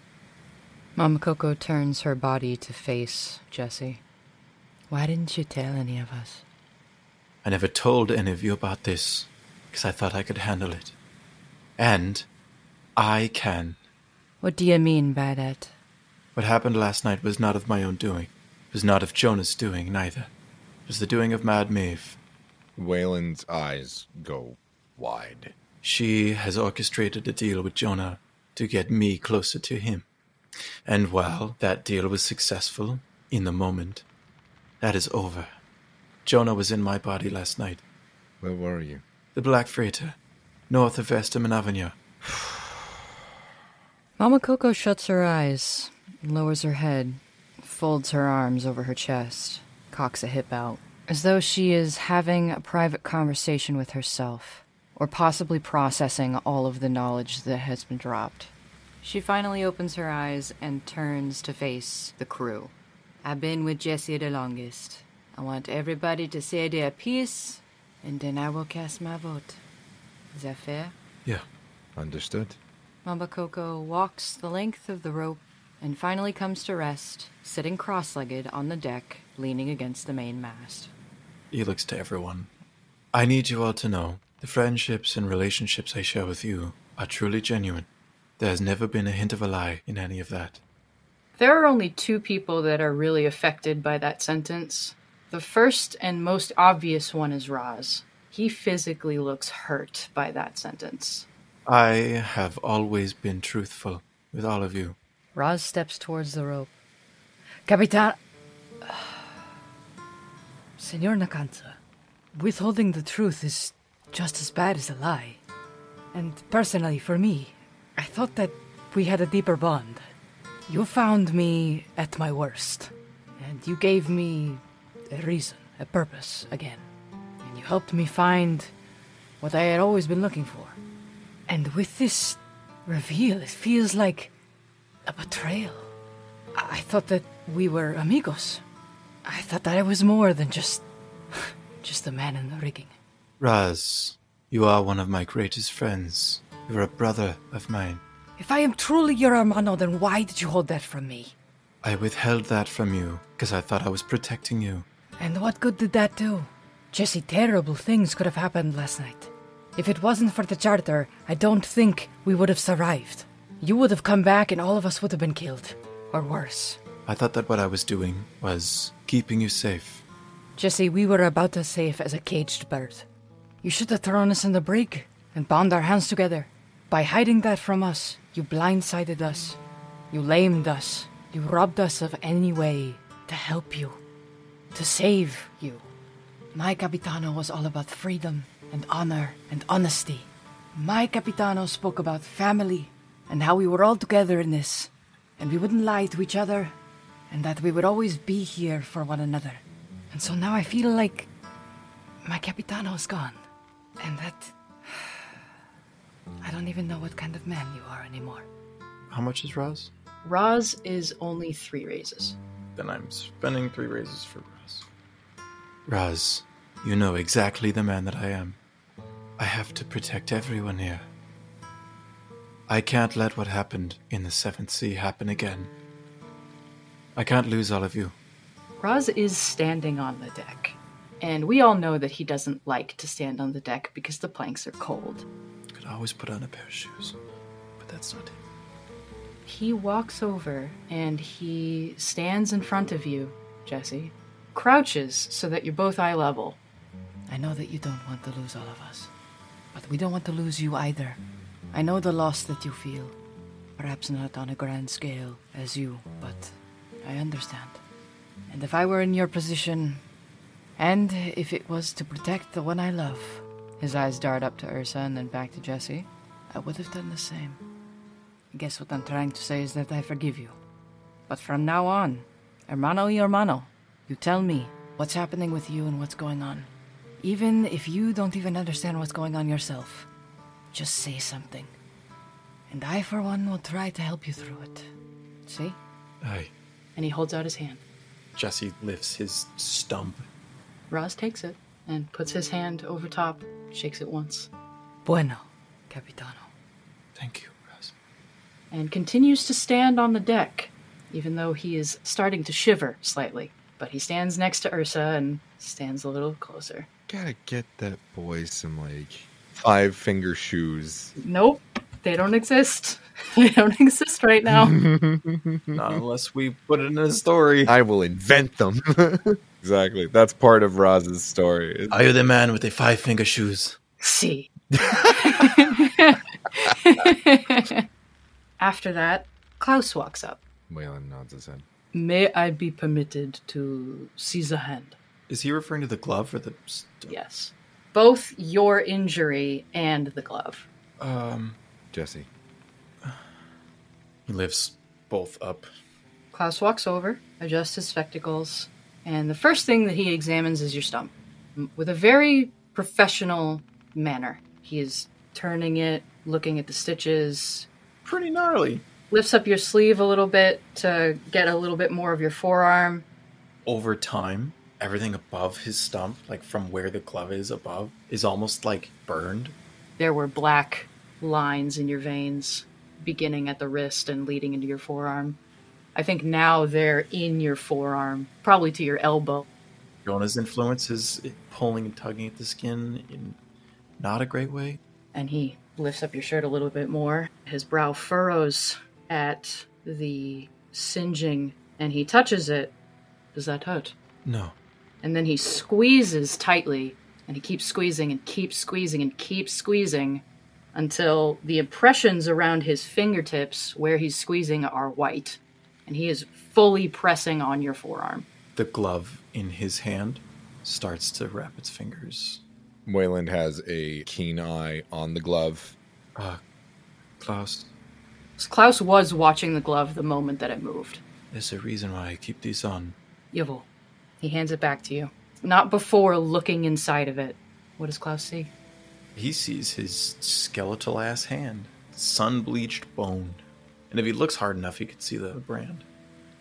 Mama Coco turns her body to face Jesse. Why didn't you tell any of us? I never told any of you about this because I thought I could handle it. And I can. What do you mean by that? What happened last night was not of my own doing. It was not of Jonah's doing, neither. It was the doing of Mad Maeve. Wayland's eyes go wide. She has orchestrated a deal with Jonah to get me closer to him. And while that deal was successful in the moment, that is over. Jonah was in my body last night. Where were you? The Black Freighter, north of Vestenmennavenjar. Mama Coco shuts her eyes, lowers her head, folds her arms over her chest, cocks a hip out, as though she is having a private conversation with herself, or possibly processing all of the knowledge that has been dropped. She finally opens her eyes and turns to face the crew. I've been with Jesse the longest. I want everybody to say their piece, and then I will cast my vote. Is that fair? Yeah. Understood. Mama Coco walks the length of the rope and finally comes to rest, sitting cross legged on the deck, leaning against the main mast. He looks to everyone. I need you all to know the friendships and relationships I share with you are truly genuine. There has never been a hint of a lie in any of that. There are only two people that are really affected by that sentence The first and most obvious one is Roz. He physically looks hurt by that sentence. I have always been truthful with all of you. Roz steps towards the rope. Capitan. Senor Nkansa, withholding the truth is just as bad as a lie. And personally, for me, I thought that we had a deeper bond. You found me at my worst, and you gave me a reason, a purpose again. And you helped me find what I had always been looking for. And with this reveal, it feels like a betrayal. I thought that we were amigos. I thought that I was more than just. just a man in the rigging. Raz, you are one of my greatest friends. You're a brother of mine. If I am truly your hermano, then why did you hold that from me? I withheld that from you because I thought I was protecting you. And what good did that do? Jesse, terrible things could have happened last night. If it wasn't for the charter, I don't think we would have survived. You would have come back and all of us would have been killed. Or worse. I thought that what I was doing was keeping you safe. Jesse, we were about as safe as a caged bird. You should have thrown us in the brig and bound our hands together. By hiding that from us, you blindsided us. You lamed us. You robbed us of any way to help you, to save you. My Capitano was all about freedom and honor and honesty. My Capitano spoke about family and how we were all together in this, and we wouldn't lie to each other, and that we would always be here for one another. And so now I feel like my Capitano is gone, and that I don't even know what kind of man you are anymore. How much is Raz? Roz is only three raises. Then I'm spending three raises for Raz. Raz, you know exactly the man that I am. I have to protect everyone here. I can't let what happened in the Seventh Sea happen again. I can't lose all of you. Roz is standing on the deck. And we all know that he doesn't like to stand on the deck because the planks are cold. Could always put on a pair of shoes, but that's not it. He walks over and he stands in front of you, Jesse, crouches so that you're both eye level. I know that you don't want to lose all of us, but we don't want to lose you either. I know the loss that you feel. Perhaps not on a grand scale as you, but I understand. And if I were in your position, and if it was to protect the one I love, his eyes dart up to Ursa and then back to Jesse, I would have done the same. I guess what I'm trying to say is that I forgive you. But from now on, hermano y hermano, you tell me what's happening with you and what's going on. Even if you don't even understand what's going on yourself, just say something. And I, for one, will try to help you through it. See? Aye. And he holds out his hand. Jesse lifts his stump. Roz takes it and puts his hand over top, shakes it once, Bueno, Capitano. Thank you, Raz. and continues to stand on the deck, even though he is starting to shiver slightly. But he stands next to Ursa and stands a little closer. Gotta get that boy some like five finger shoes. Nope, they don't exist. They don't exist right now. Not unless we put it in a story. I will invent them. exactly. That's part of Roz's story. Are you the man with the five finger shoes? See. After that, Klaus walks up. Wayland nods his head. May I be permitted to seize a hand? Is he referring to the glove or the? St- Yes. Both your injury and the glove. um, Jesse. he lifts both up. Klaus walks over, adjusts his spectacles, and the first thing that he examines is your stump. With a very professional manner. He is turning it, looking at the stitches, Pretty gnarly. lifts up your sleeve a little bit to get a little bit more of your forearm. Over time, everything above his stump, like from where the glove is above, is almost like burned. There were black lines in your veins, beginning at the wrist and leading into your forearm. I think now they're in your forearm, probably to your elbow. Jonah's influence is pulling and tugging at the skin in not a great way. and he lifts up your shirt a little bit more. His brow furrows at the singeing, and he touches it. Does that hurt? No. And then he squeezes tightly, and he keeps squeezing and keeps squeezing and keeps squeezing until the impressions around his fingertips where he's squeezing are white. And he is fully pressing on your forearm. The glove in his hand starts to wrap its fingers. Wayland has a keen eye on the glove. Uh, Klaus, Klaus was watching the glove the moment that it moved. there's a reason why I keep these on. Yevil. He hands it back to you. Not before looking inside of it. What does Klaus see? He sees his skeletal ass hand, sun bleached bone. And if he looks hard enough, he could see the brand.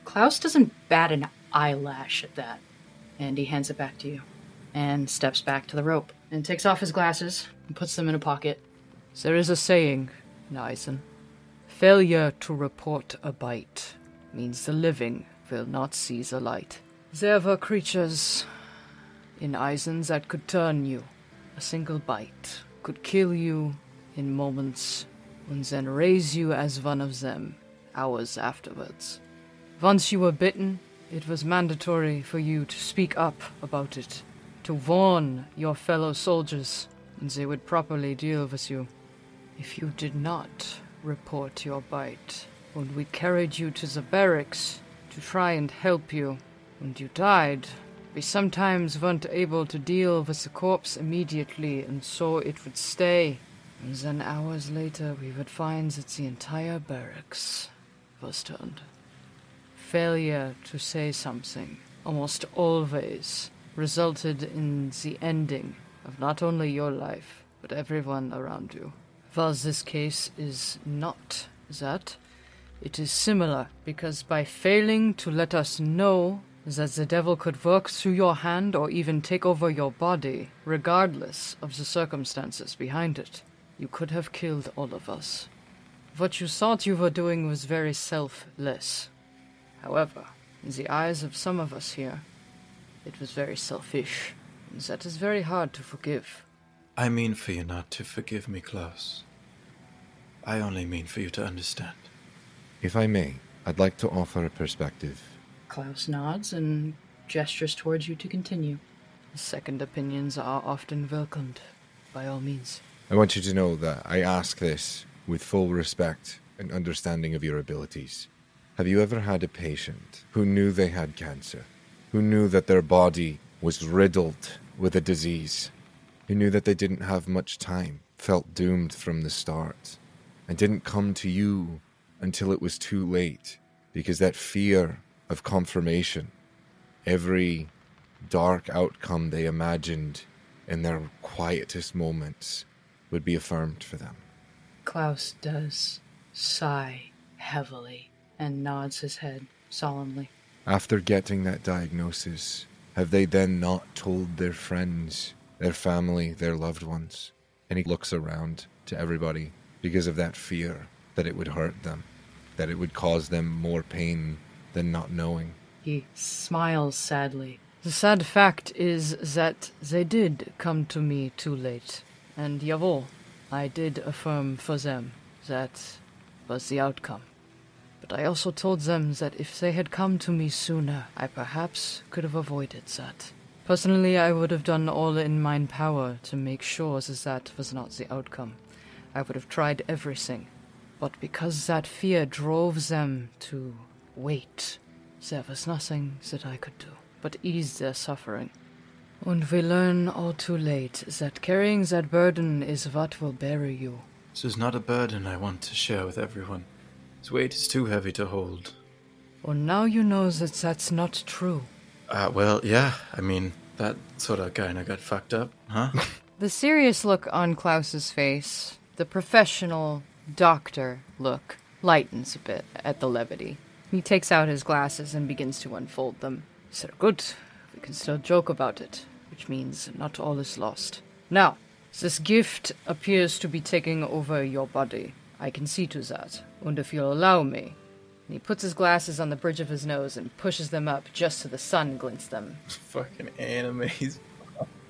Klaus doesn't bat an eyelash at that. And he hands it back to you. And steps back to the rope. And takes off his glasses and puts them in a pocket. There is a saying, Nyson. Failure to report a bite means the living will not see the light. There were creatures in Eisen that could turn you. A single bite could kill you in moments and then raise you as one of them hours afterwards. Once you were bitten, it was mandatory for you to speak up about it, to warn your fellow soldiers, and they would properly deal with you. If you did not report your bite, when we carried you to the barracks to try and help you, and you died, we sometimes weren't able to deal with the corpse immediately, and so it would stay. And then hours later, we would find that the entire barracks was turned. Failure to say something, almost always, resulted in the ending of not only your life, but everyone around you. While this case is not that, it is similar because by failing to let us know that the devil could work through your hand or even take over your body, regardless of the circumstances behind it, you could have killed all of us. What you thought you were doing was very selfless. However, in the eyes of some of us here, it was very selfish. And that is very hard to forgive. I mean for you not to forgive me, Klaus. I only mean for you to understand. If I may, I'd like to offer a perspective. Klaus nods and gestures towards you to continue. Second opinions are often welcomed, by all means. I want you to know that I ask this with full respect and understanding of your abilities. Have you ever had a patient who knew they had cancer, who knew that their body was riddled with a disease, who knew that they didn't have much time, felt doomed from the start, and didn't come to you until it was too late because that fear of confirmation, every dark outcome they imagined in their quietest moments would be affirmed for them. Klaus does sigh heavily and nods his head solemnly. After getting that diagnosis, have they then not told their friends, their family, their loved ones? And he looks around to everybody because of that fear that it would hurt them, that it would cause them more pain than not knowing. He smiles sadly. The sad fact is that they did come to me too late, and jawohl, I did affirm for them that was the outcome. But I also told them that if they had come to me sooner, I perhaps could have avoided that. Personally, I would have done all in my power to make sure that that was not the outcome. I would have tried everything. But because that fear drove them to wait, there was nothing that I could do but ease their suffering. And we learn all too late that carrying that burden is what will bury you. This is not a burden I want to share with everyone. Its weight is too heavy to hold. And now you know that that's not true. Uh, well, yeah, I mean, that sort of kinda got fucked up, huh? The serious look on Klaus's face, the professional doctor look, lightens a bit at the levity. He takes out his glasses and begins to unfold them. So good, we can still joke about it, which means not all is lost. Now, this gift appears to be taking over your body. I can see to that. And if you'll allow me. And he puts his glasses on the bridge of his nose and pushes them up just so the sun glints them. Fucking animes.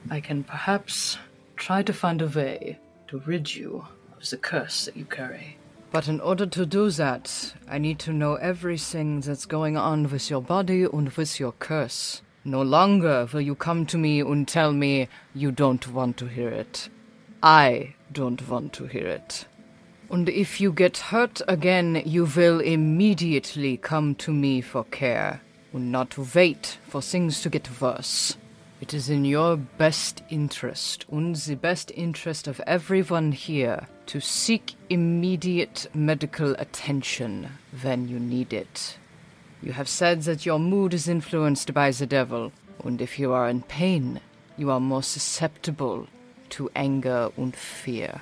I can perhaps try to find a way to rid you of the curse that you carry. But in order to do that, I need to know everything that's going on with your body and with your curse. No longer will you come to me and tell me you don't want to hear it. I don't want to hear it. And if you get hurt again, you will immediately come to me for care, and not wait for things to get worse. It is in your best interest, and the best interest of everyone here, to seek immediate medical attention when you need it. You have said that your mood is influenced by the devil, and if you are in pain, you are more susceptible to anger and fear.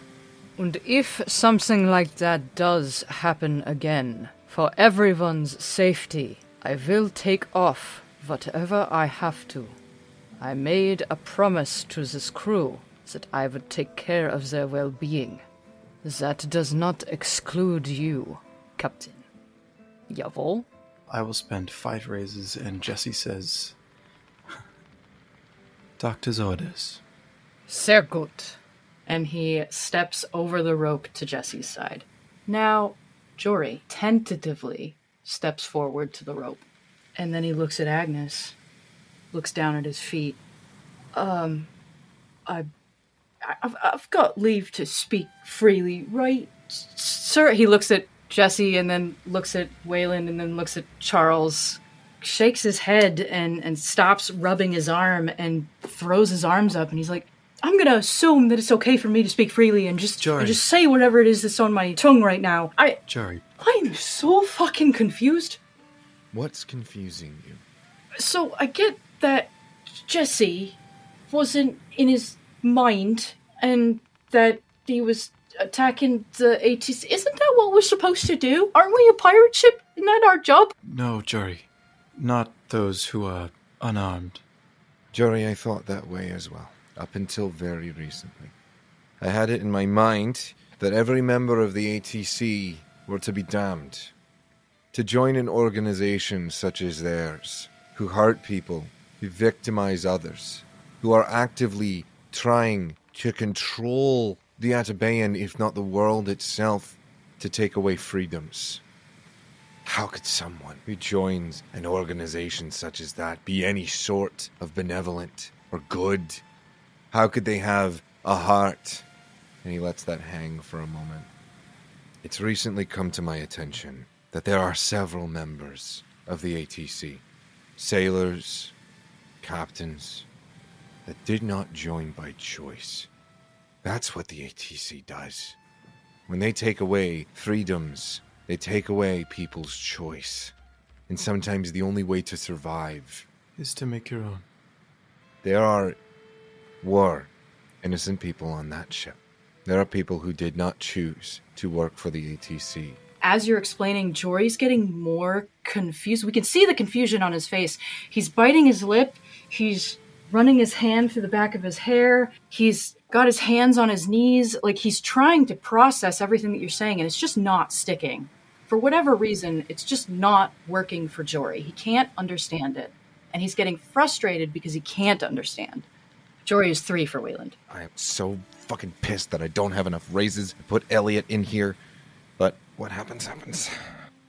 And if something like that does happen again, for everyone's safety, I will take off whatever I have to. I made a promise to this crew that I would take care of their well being. That does not exclude you, Captain. Jawohl. I will spend five raises, and Jesse says, Doctor's orders. Sehr gut. and he steps over the rope to Jesse's side. Now, Jory tentatively steps forward to the rope, and then he looks at Agnes, looks down at his feet. Um, I, I've, I've got leave to speak freely, right, sir? He looks at Jesse and then looks at Wayland and then looks at Charles. Shakes his head and, and stops rubbing his arm and throws his arms up and he's like, I'm gonna assume that it's okay for me to speak freely and just and just say whatever it is that's on my tongue right now. I Jory, I'm so fucking confused. What's confusing you? So I get that Jesse wasn't in his mind and that he was attacking the ATC. Isn't that what we're supposed to do? Aren't we a pirate ship? Isn't that our job? no, Jory. Not those who are unarmed. Jory, I thought that way as well, up until very recently. I had it in my mind that every member of the ATC were to be damned. To join an organization such as theirs, who hurt people, who victimize others, who are actively trying to control the Atabean, if not the world itself, to take away freedoms. How could someone who joins an organization such as that be any sort of benevolent or good? How could they have a heart? And he lets that hang for a moment. It's recently come to my attention that there are several members of the ATC, sailors, captains, that did not join by choice. That's what the ATC does. When they take away freedoms, they take away people's choice. And sometimes the only way to survive. Is to make your own. There are, were, innocent people on that ship. There are people who did not choose to work for the ATC. As you're explaining, Jory's getting more confused. We can see the confusion on his face. He's biting his lip. He's running his hand through the back of his hair. He's got his hands on his knees. Like he's trying to process everything that you're saying, and it's just not sticking. For whatever reason, it's just not working for Jory. He can't understand it. And he's getting frustrated because he can't understand. Jory is three for Wayland. I am so fucking pissed that I don't have enough raises. to put Elliot in here. But what happens, happens.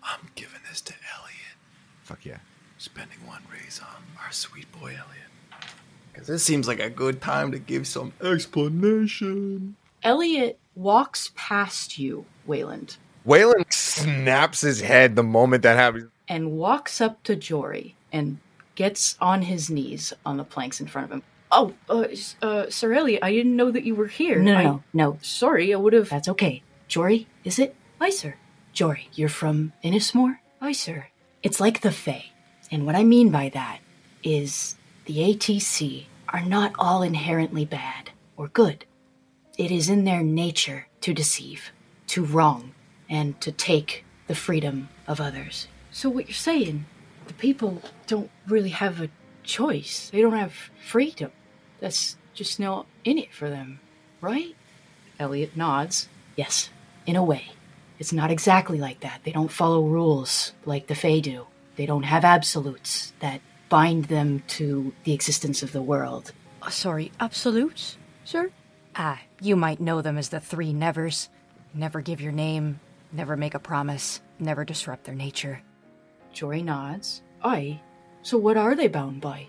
I'm giving this to Elliot. Fuck yeah. Spending one raise on our sweet boy Elliot. Because this seems like a good time to give some explanation. Elliot walks past you, Wayland, Wayland snaps his head the moment that happens. and walks up to Jory and gets on his knees on the planks in front of him. Oh, uh, uh, Sir Elliot, I didn't know that you were here. No, no, I- no, no. Sorry, I would have. That's okay. Jory, is it? Aye, sir. Jory, you're from Inismore? Aye, sir. It's like the Fae. And what I mean by that is the ATC are not all inherently bad or good. It is in their nature to deceive, to wrong, and to take the freedom of others. So what you're saying, the people don't really have a choice. They don't have freedom. That's just not in it for them, right? Elliot nods. Yes, in a way. It's not exactly like that. They don't follow rules like the Fae do. They don't have absolutes that bind them to the existence of the world. Uh, sorry, absolutes, sir? Ah, you might know them as the Three Nevers. Never give your name, never make a promise, never disrupt their nature. Jory nods. Aye. So what are they bound by?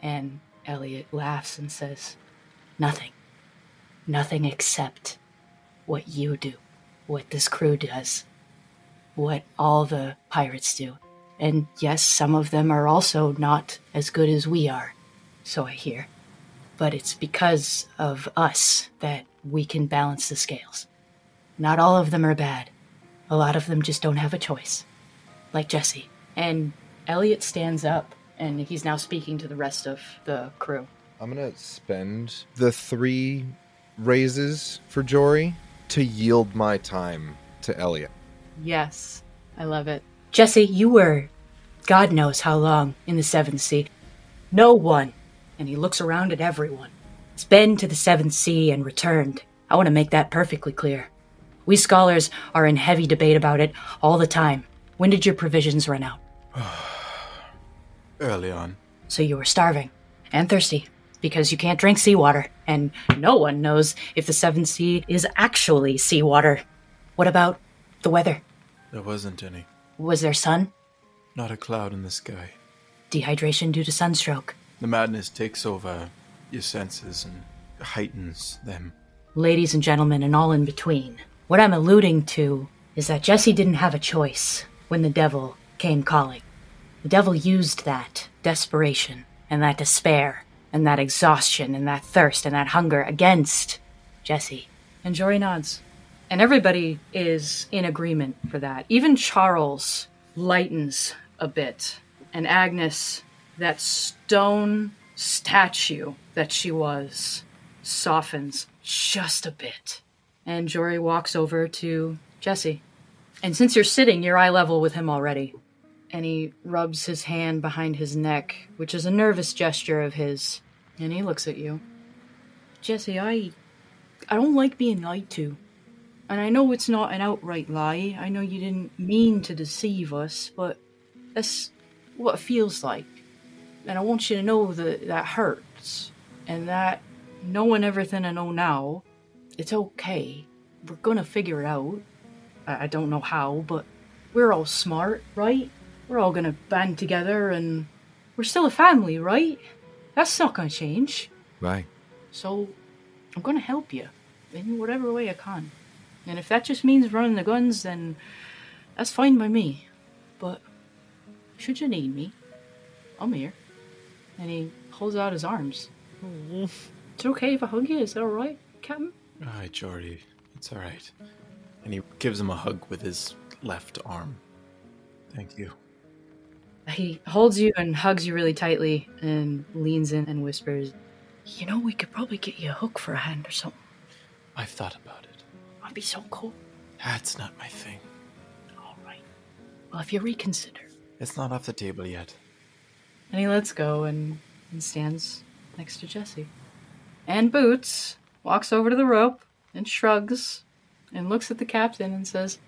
And Elliot laughs and says, Nothing. Nothing except what you do, what this crew does, what all the pirates do. And yes, some of them are also not as good as we are, so I hear. But it's because of us that we can balance the scales. Not all of them are bad. A lot of them just don't have a choice. Like Jesse. And Elliot stands up and he's now speaking to the rest of the crew. I'm gonna spend the three raises for Jory to yield my time to Elliot. Yes, I love it. Jesse, you were God knows how long in the Seventh Sea. No one, and he looks around at everyone, has been to the Seventh Sea and returned. I want to make that perfectly clear. We scholars are in heavy debate about it all the time. When did your provisions run out? Early on. So you were starving and thirsty because you can't drink seawater, and no one knows if the Seventh Sea is actually seawater. What about the weather? There wasn't any. Was there sun? Not a cloud in the sky. Dehydration due to sunstroke. The madness takes over your senses and heightens them. Ladies and gentlemen, and all in between. What I'm alluding to is that Jesse didn't have a choice when the devil came calling. The devil used that desperation and that despair and that exhaustion and that thirst and that hunger against Jesse. And Jory nods. And everybody is in agreement for that. Even Charles lightens a bit. And Agnes, that stone statue that she was, softens just a bit. And Jory walks over to Jesse. And since you're sitting, you're eye level with him already. And he rubs his hand behind his neck, which is a nervous gesture of his. And he looks at you. Jesse, I. I don't like being lied to. And I know it's not an outright lie. I know you didn't mean to deceive us, but that's what it feels like. And I want you to know that that hurts. And that knowing everything I know now, it's okay. We're gonna figure it out. I, I don't know how, but we're all smart, right? We're all gonna band together and we're still a family, right? That's not gonna change. Right. So I'm gonna help you in whatever way I can. And if that just means running the guns, then that's fine by me. But should you need me, I'm here. And he holds out his arms. Hmm. It's okay if I hug you, is that alright, Captain? Alright, Jordy. It's alright. And he gives him a hug with his left arm. Thank you. He holds you and hugs you really tightly and leans in and whispers, You know, we could probably get you a hook for a hand or something. I've thought about it. That'd be so cool. That's not my thing. Alright. Well, if you reconsider. It's not off the table yet. And he lets go and, and stands next to Jesse. And Boots walks over to the rope and shrugs and looks at the captain and says,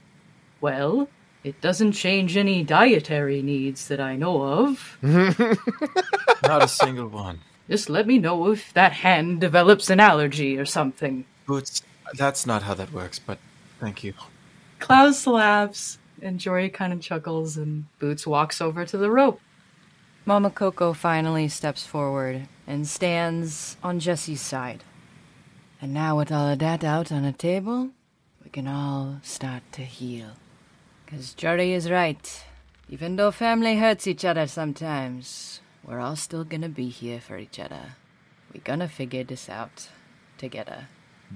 Well, it doesn't change any dietary needs that I know of. Not a single one. Just let me know if that hand develops an allergy or something. Boots, that's not how that works, but thank you. Klaus laughs, and Jory kind of chuckles, and Boots walks over to the rope. Mama Coco finally steps forward and stands on Jesse's side. And now, with all of that out on the table, we can all start to heal. Because Jory is right. Even though family hurts each other sometimes, we're all still gonna be here for each other. We're gonna figure this out together.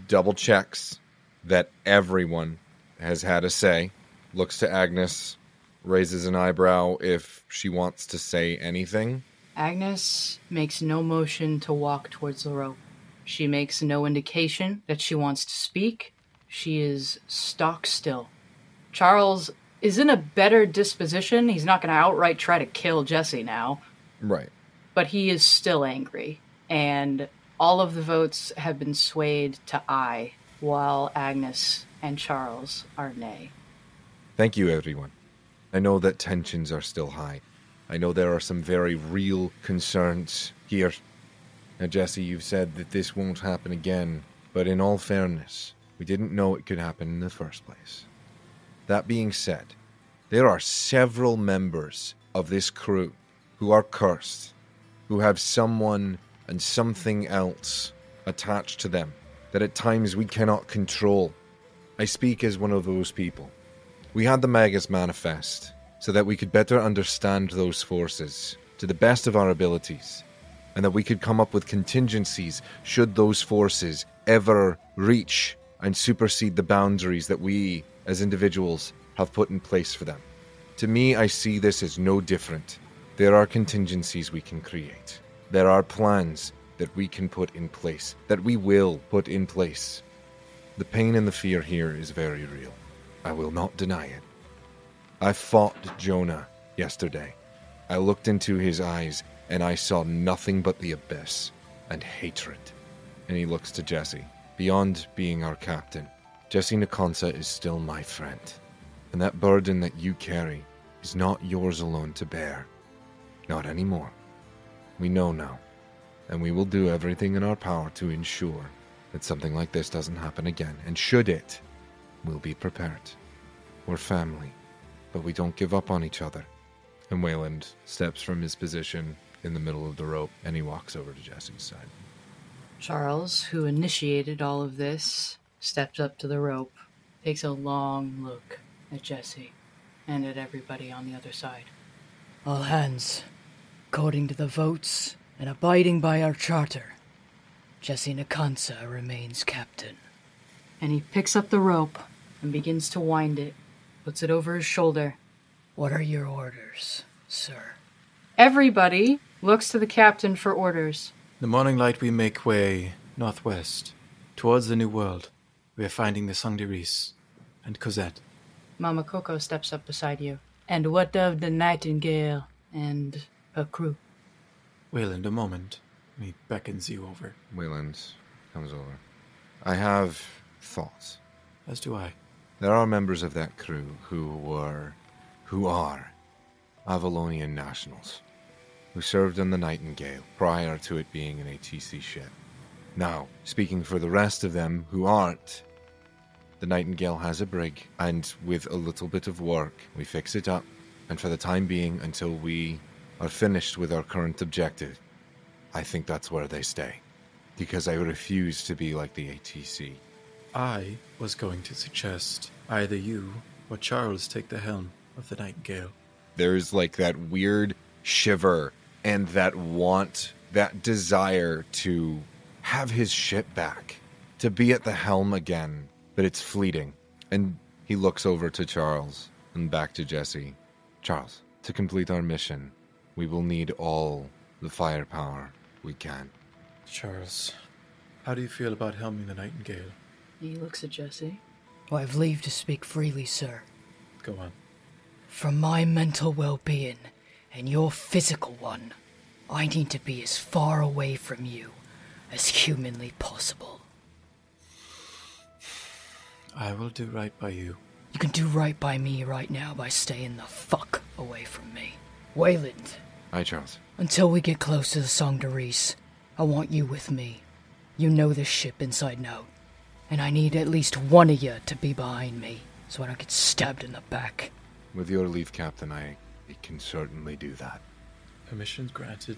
Double checks that everyone has had a say. Looks to Agnes, raises an eyebrow if she wants to say anything. Agnes makes no motion to walk towards the rope. She makes no indication that she wants to speak. She is stock still. Charles is in a better disposition. He's not going to outright try to kill Jesse now, Right. but he is still angry. And all of the votes have been swayed to aye, while Agnes and Charles are nay. Thank you, everyone. I know that tensions are still high. I know there are some very real concerns here. Now, Jesse, you've said that this won't happen again, but in all fairness, we didn't know it could happen in the first place. That being said, there are several members of this crew who are cursed, who have someone and something else attached to them that at times we cannot control. I speak as one of those people. We had the Magus manifest so that we could better understand those forces to the best of our abilities, and that we could come up with contingencies should those forces ever reach and supersede the boundaries that we, as individuals, have put in place for them. To me, I see this as no different. There are contingencies we can create. There are plans that we can put in place, that we will put in place. The pain and the fear here is very real. I will not deny it. I fought Jonah yesterday. I looked into his eyes and I saw nothing but the abyss and hatred. And he looks to Jesse. Beyond being our captain, Jesse Nkansa is still my friend. And that burden that you carry is not yours alone to bear. Not anymore. We know now. And we will do everything in our power to ensure that something like this doesn't happen again. And should it, we'll be prepared. We're family, but we don't give up on each other. And Wayland steps from his position in the middle of the rope and he walks over to Jesse's side. Charles, who initiated all of this, steps up to the rope, takes a long look at Jesse and at everybody on the other side. All hands, according to the votes and abiding by our charter, Jesse Nkansa remains captain. And he picks up the rope and begins to wind it, puts it over his shoulder. What are your orders, sir? Everybody looks to the captain for orders. The morning light we make way northwest, towards the new world. We are finding the Sangdiris and Cosette. Mama Coco steps up beside you. And what of the Nightingale and her crew? Wayland, a moment. He beckons you over. Wayland comes over. I have thoughts. As do I. There are members of that crew who were, who are, Avalonian nationals, who served on the Nightingale prior to it being an ATC ship. Now, speaking for the rest of them who aren't, the Nightingale has a brig, and with a little bit of work, we fix it up, and for the time being, until we are finished with our current objective, I think that's where they stay. Because I refuse to be like the ATC. I was going to suggest either you or Charles take the helm of the Nightingale. There's like that weird shiver and that want, that desire to have his ship back, to be at the helm again, but it's fleeting. And he looks over to Charles and back to Jesse. Charles, to complete our mission, we will need all the firepower we can. Charles, how do you feel about helming the Nightingale? He looks at Jesse. I have leave to speak freely, sir. Go on. For my mental well being and your physical one, I need to be as far away from you as humanly possible. I will do right by you. You can do right by me right now by staying the fuck away from me. Wayland, Hi, Charles. until we get close to the Song de Reese, I want you with me. You know this ship inside and out. And I need at least one of you to be behind me so I don't get stabbed in the back. With your leave, Captain, I, I can certainly do that. Permissions granted.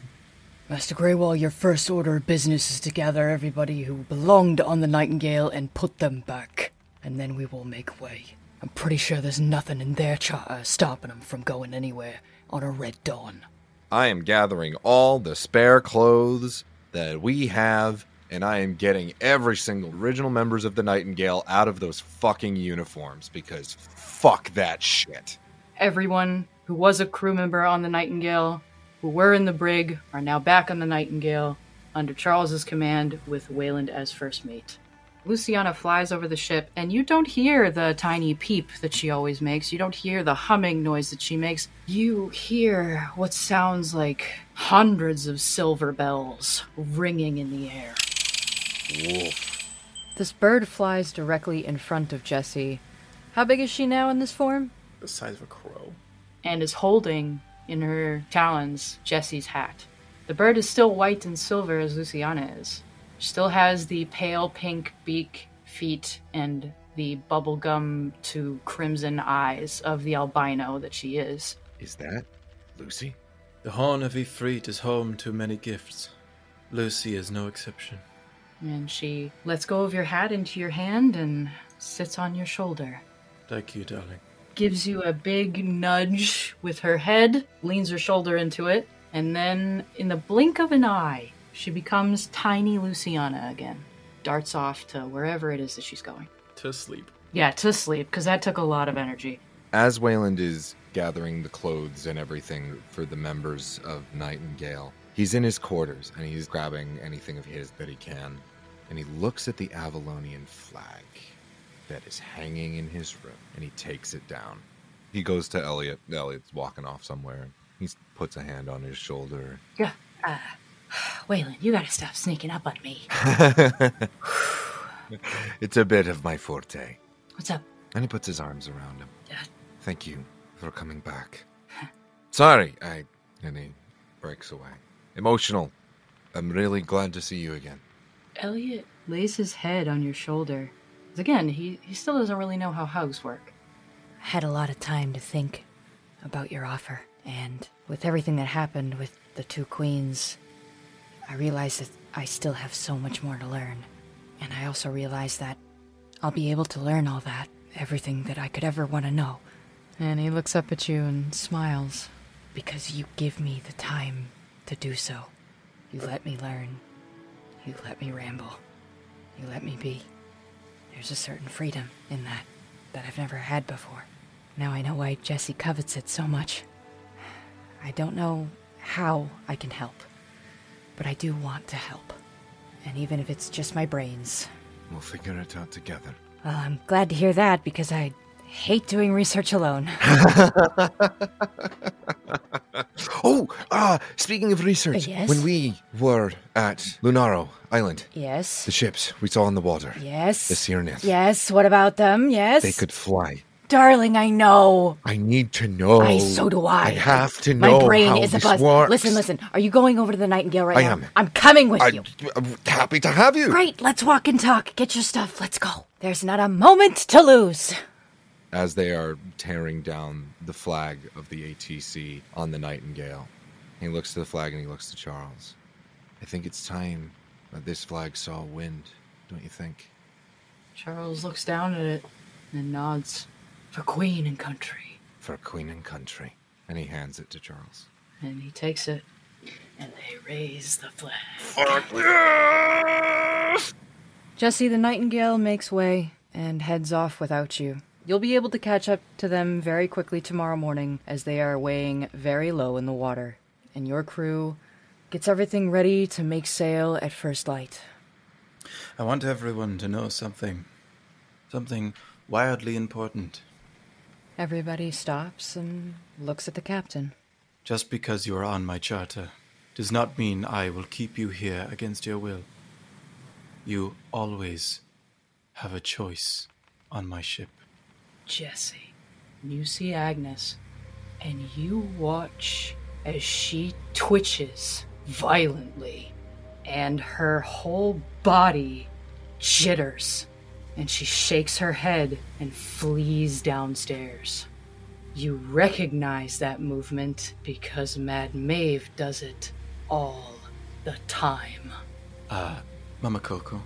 Master Greywall, your first order of business is to gather everybody who belonged on the Nightingale and put them back. And then we will make way. I'm pretty sure there's nothing in their charter uh, stopping them from going anywhere on a Red Dawn. I am gathering all the spare clothes that we have, and I am getting every single original members of the Nightingale out of those fucking uniforms because fuck that shit. Everyone who was a crew member on the Nightingale, who were in the brig, are now back on the Nightingale under Charles's command with Wayland as first mate. Luciana flies over the ship, and you don't hear the tiny peep that she always makes. You don't hear the humming noise that she makes. You hear what sounds like hundreds of silver bells ringing in the air. This bird flies directly in front of Jesse. How big is she now in this form? The size of a crow. and is holding in her talons Jesse's hat. The bird is still white and silver as Luciana is. Still has the pale pink beak, feet, and the bubblegum to crimson eyes of the albino that she is. Is that Lucy? The Horn of Ifrit is home to many gifts. Lucy is no exception. And she lets go of your hat into your hand and sits on your shoulder. Thank you, darling. Gives you a big nudge with her head, leans her shoulder into it, and then in the blink of an eye, she becomes tiny Luciana again. Darts off to wherever it is that she's going. To sleep. Yeah, to sleep, because that took a lot of energy. As Wayland is gathering the clothes and everything for the members of Nightingale, he's in his quarters and he's grabbing anything of his that he can. And he looks at the Avalonian flag that is hanging in his room and he takes it down. He goes to Elliot. Elliot's walking off somewhere. He puts a hand on his shoulder. Yeah. Uh, Wayland, you gotta stop sneaking up on me. it's a bit of my forte. What's up? And he puts his arms around him. Uh, Thank you for coming back. Sorry, I. And he breaks away. Emotional. I'm really glad to see you again. Elliot lays his head on your shoulder. Again, he, he still doesn't really know how hugs work. I had a lot of time to think about your offer, and with everything that happened with the two queens, I realize that I still have so much more to learn. And I also realize that I'll be able to learn all that, everything that I could ever want to know, And he looks up at you and smiles. because you give me the time to do so. You let me learn. You let me ramble. You let me be. There's a certain freedom in that that I've never had before. Now I know why Jesse covets it so much. I don't know how I can help, but I do want to help. And even if it's just my brains. We'll figure it out together. Well, I'm glad to hear that because I hate doing research alone. oh, ah, speaking of research, Yes? when we were at Lunaro Island, yes. the ships we saw in the water, Yes. the Cyrnith, Yes, what about them? Yes. they could fly. Darling, I know. I need to know. I so do I. I have to know My brain how is a buzz. works. Listen, listen. Are you going over to the Nightingale right I now? am. I'm coming with I, you. I'm happy to have you. Great. Let's walk and talk. Get your stuff. Let's go. There's not a moment to lose. As they are tearing down the flag of the ATC on the Nightingale, he looks to the flag and he looks to Charles. I think it's time that this flag saw wind, don't you think? Charles looks down at it and nods. For queen and country. For queen and country. And he hands it to Charles. And he takes it. And they raise the flag. Fuck yes! Jesse the Nightingale makes way and heads off without you. You'll be able to catch up to them very quickly tomorrow morning as they are weighing very low in the water. And your crew gets everything ready to make sail at first light. I want everyone to know something. Something wildly important. Everybody stops and looks at the captain. Just because you are on my charter does not mean I will keep you here against your will. You always have a choice on my ship. Jesse, you see Agnes, and you watch as she twitches violently, and her whole body jitters, and she shakes her head and flees downstairs. You recognize that movement because Mad Maeve does it all the time. Ah, Mama Coco,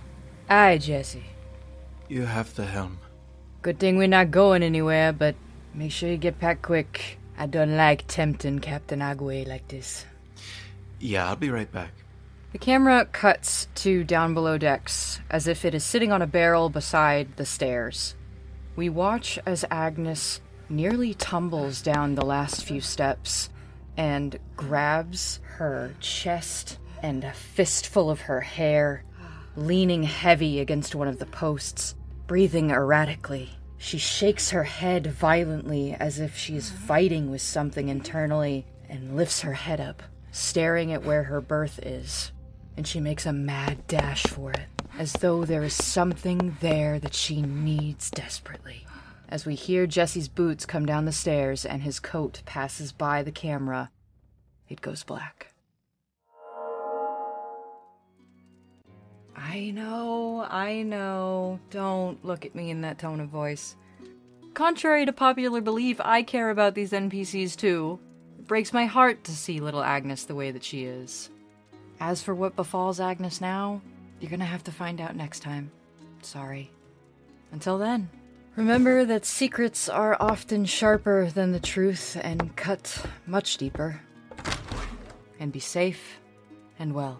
Aye, Jesse. you have the helm. Good thing we're not going anywhere, but make sure you get back quick. I don't like tempting Captain Agwe like this. Yeah, I'll be right back. The camera cuts to down below decks, as if it is sitting on a barrel beside the stairs. We watch as Agnes nearly tumbles down the last few steps and grabs her chest and a fistful of her hair, leaning heavy against one of the posts, breathing erratically. She shakes her head violently as if she is fighting with something internally and lifts her head up, staring at where her berth is. And she makes a mad dash for it, as though there is something there that she needs desperately. As we hear Jesse's boots come down the stairs and his coat passes by the camera, it goes black. I know, I know. Don't look at me in that tone of voice. Contrary to popular belief, I care about these NPCs too. It breaks my heart to see little Agnes the way that she is. As for what befalls Agnes now, you're gonna have to find out next time. Sorry. Until then, remember that secrets are often sharper than the truth and cut much deeper. And be safe and well.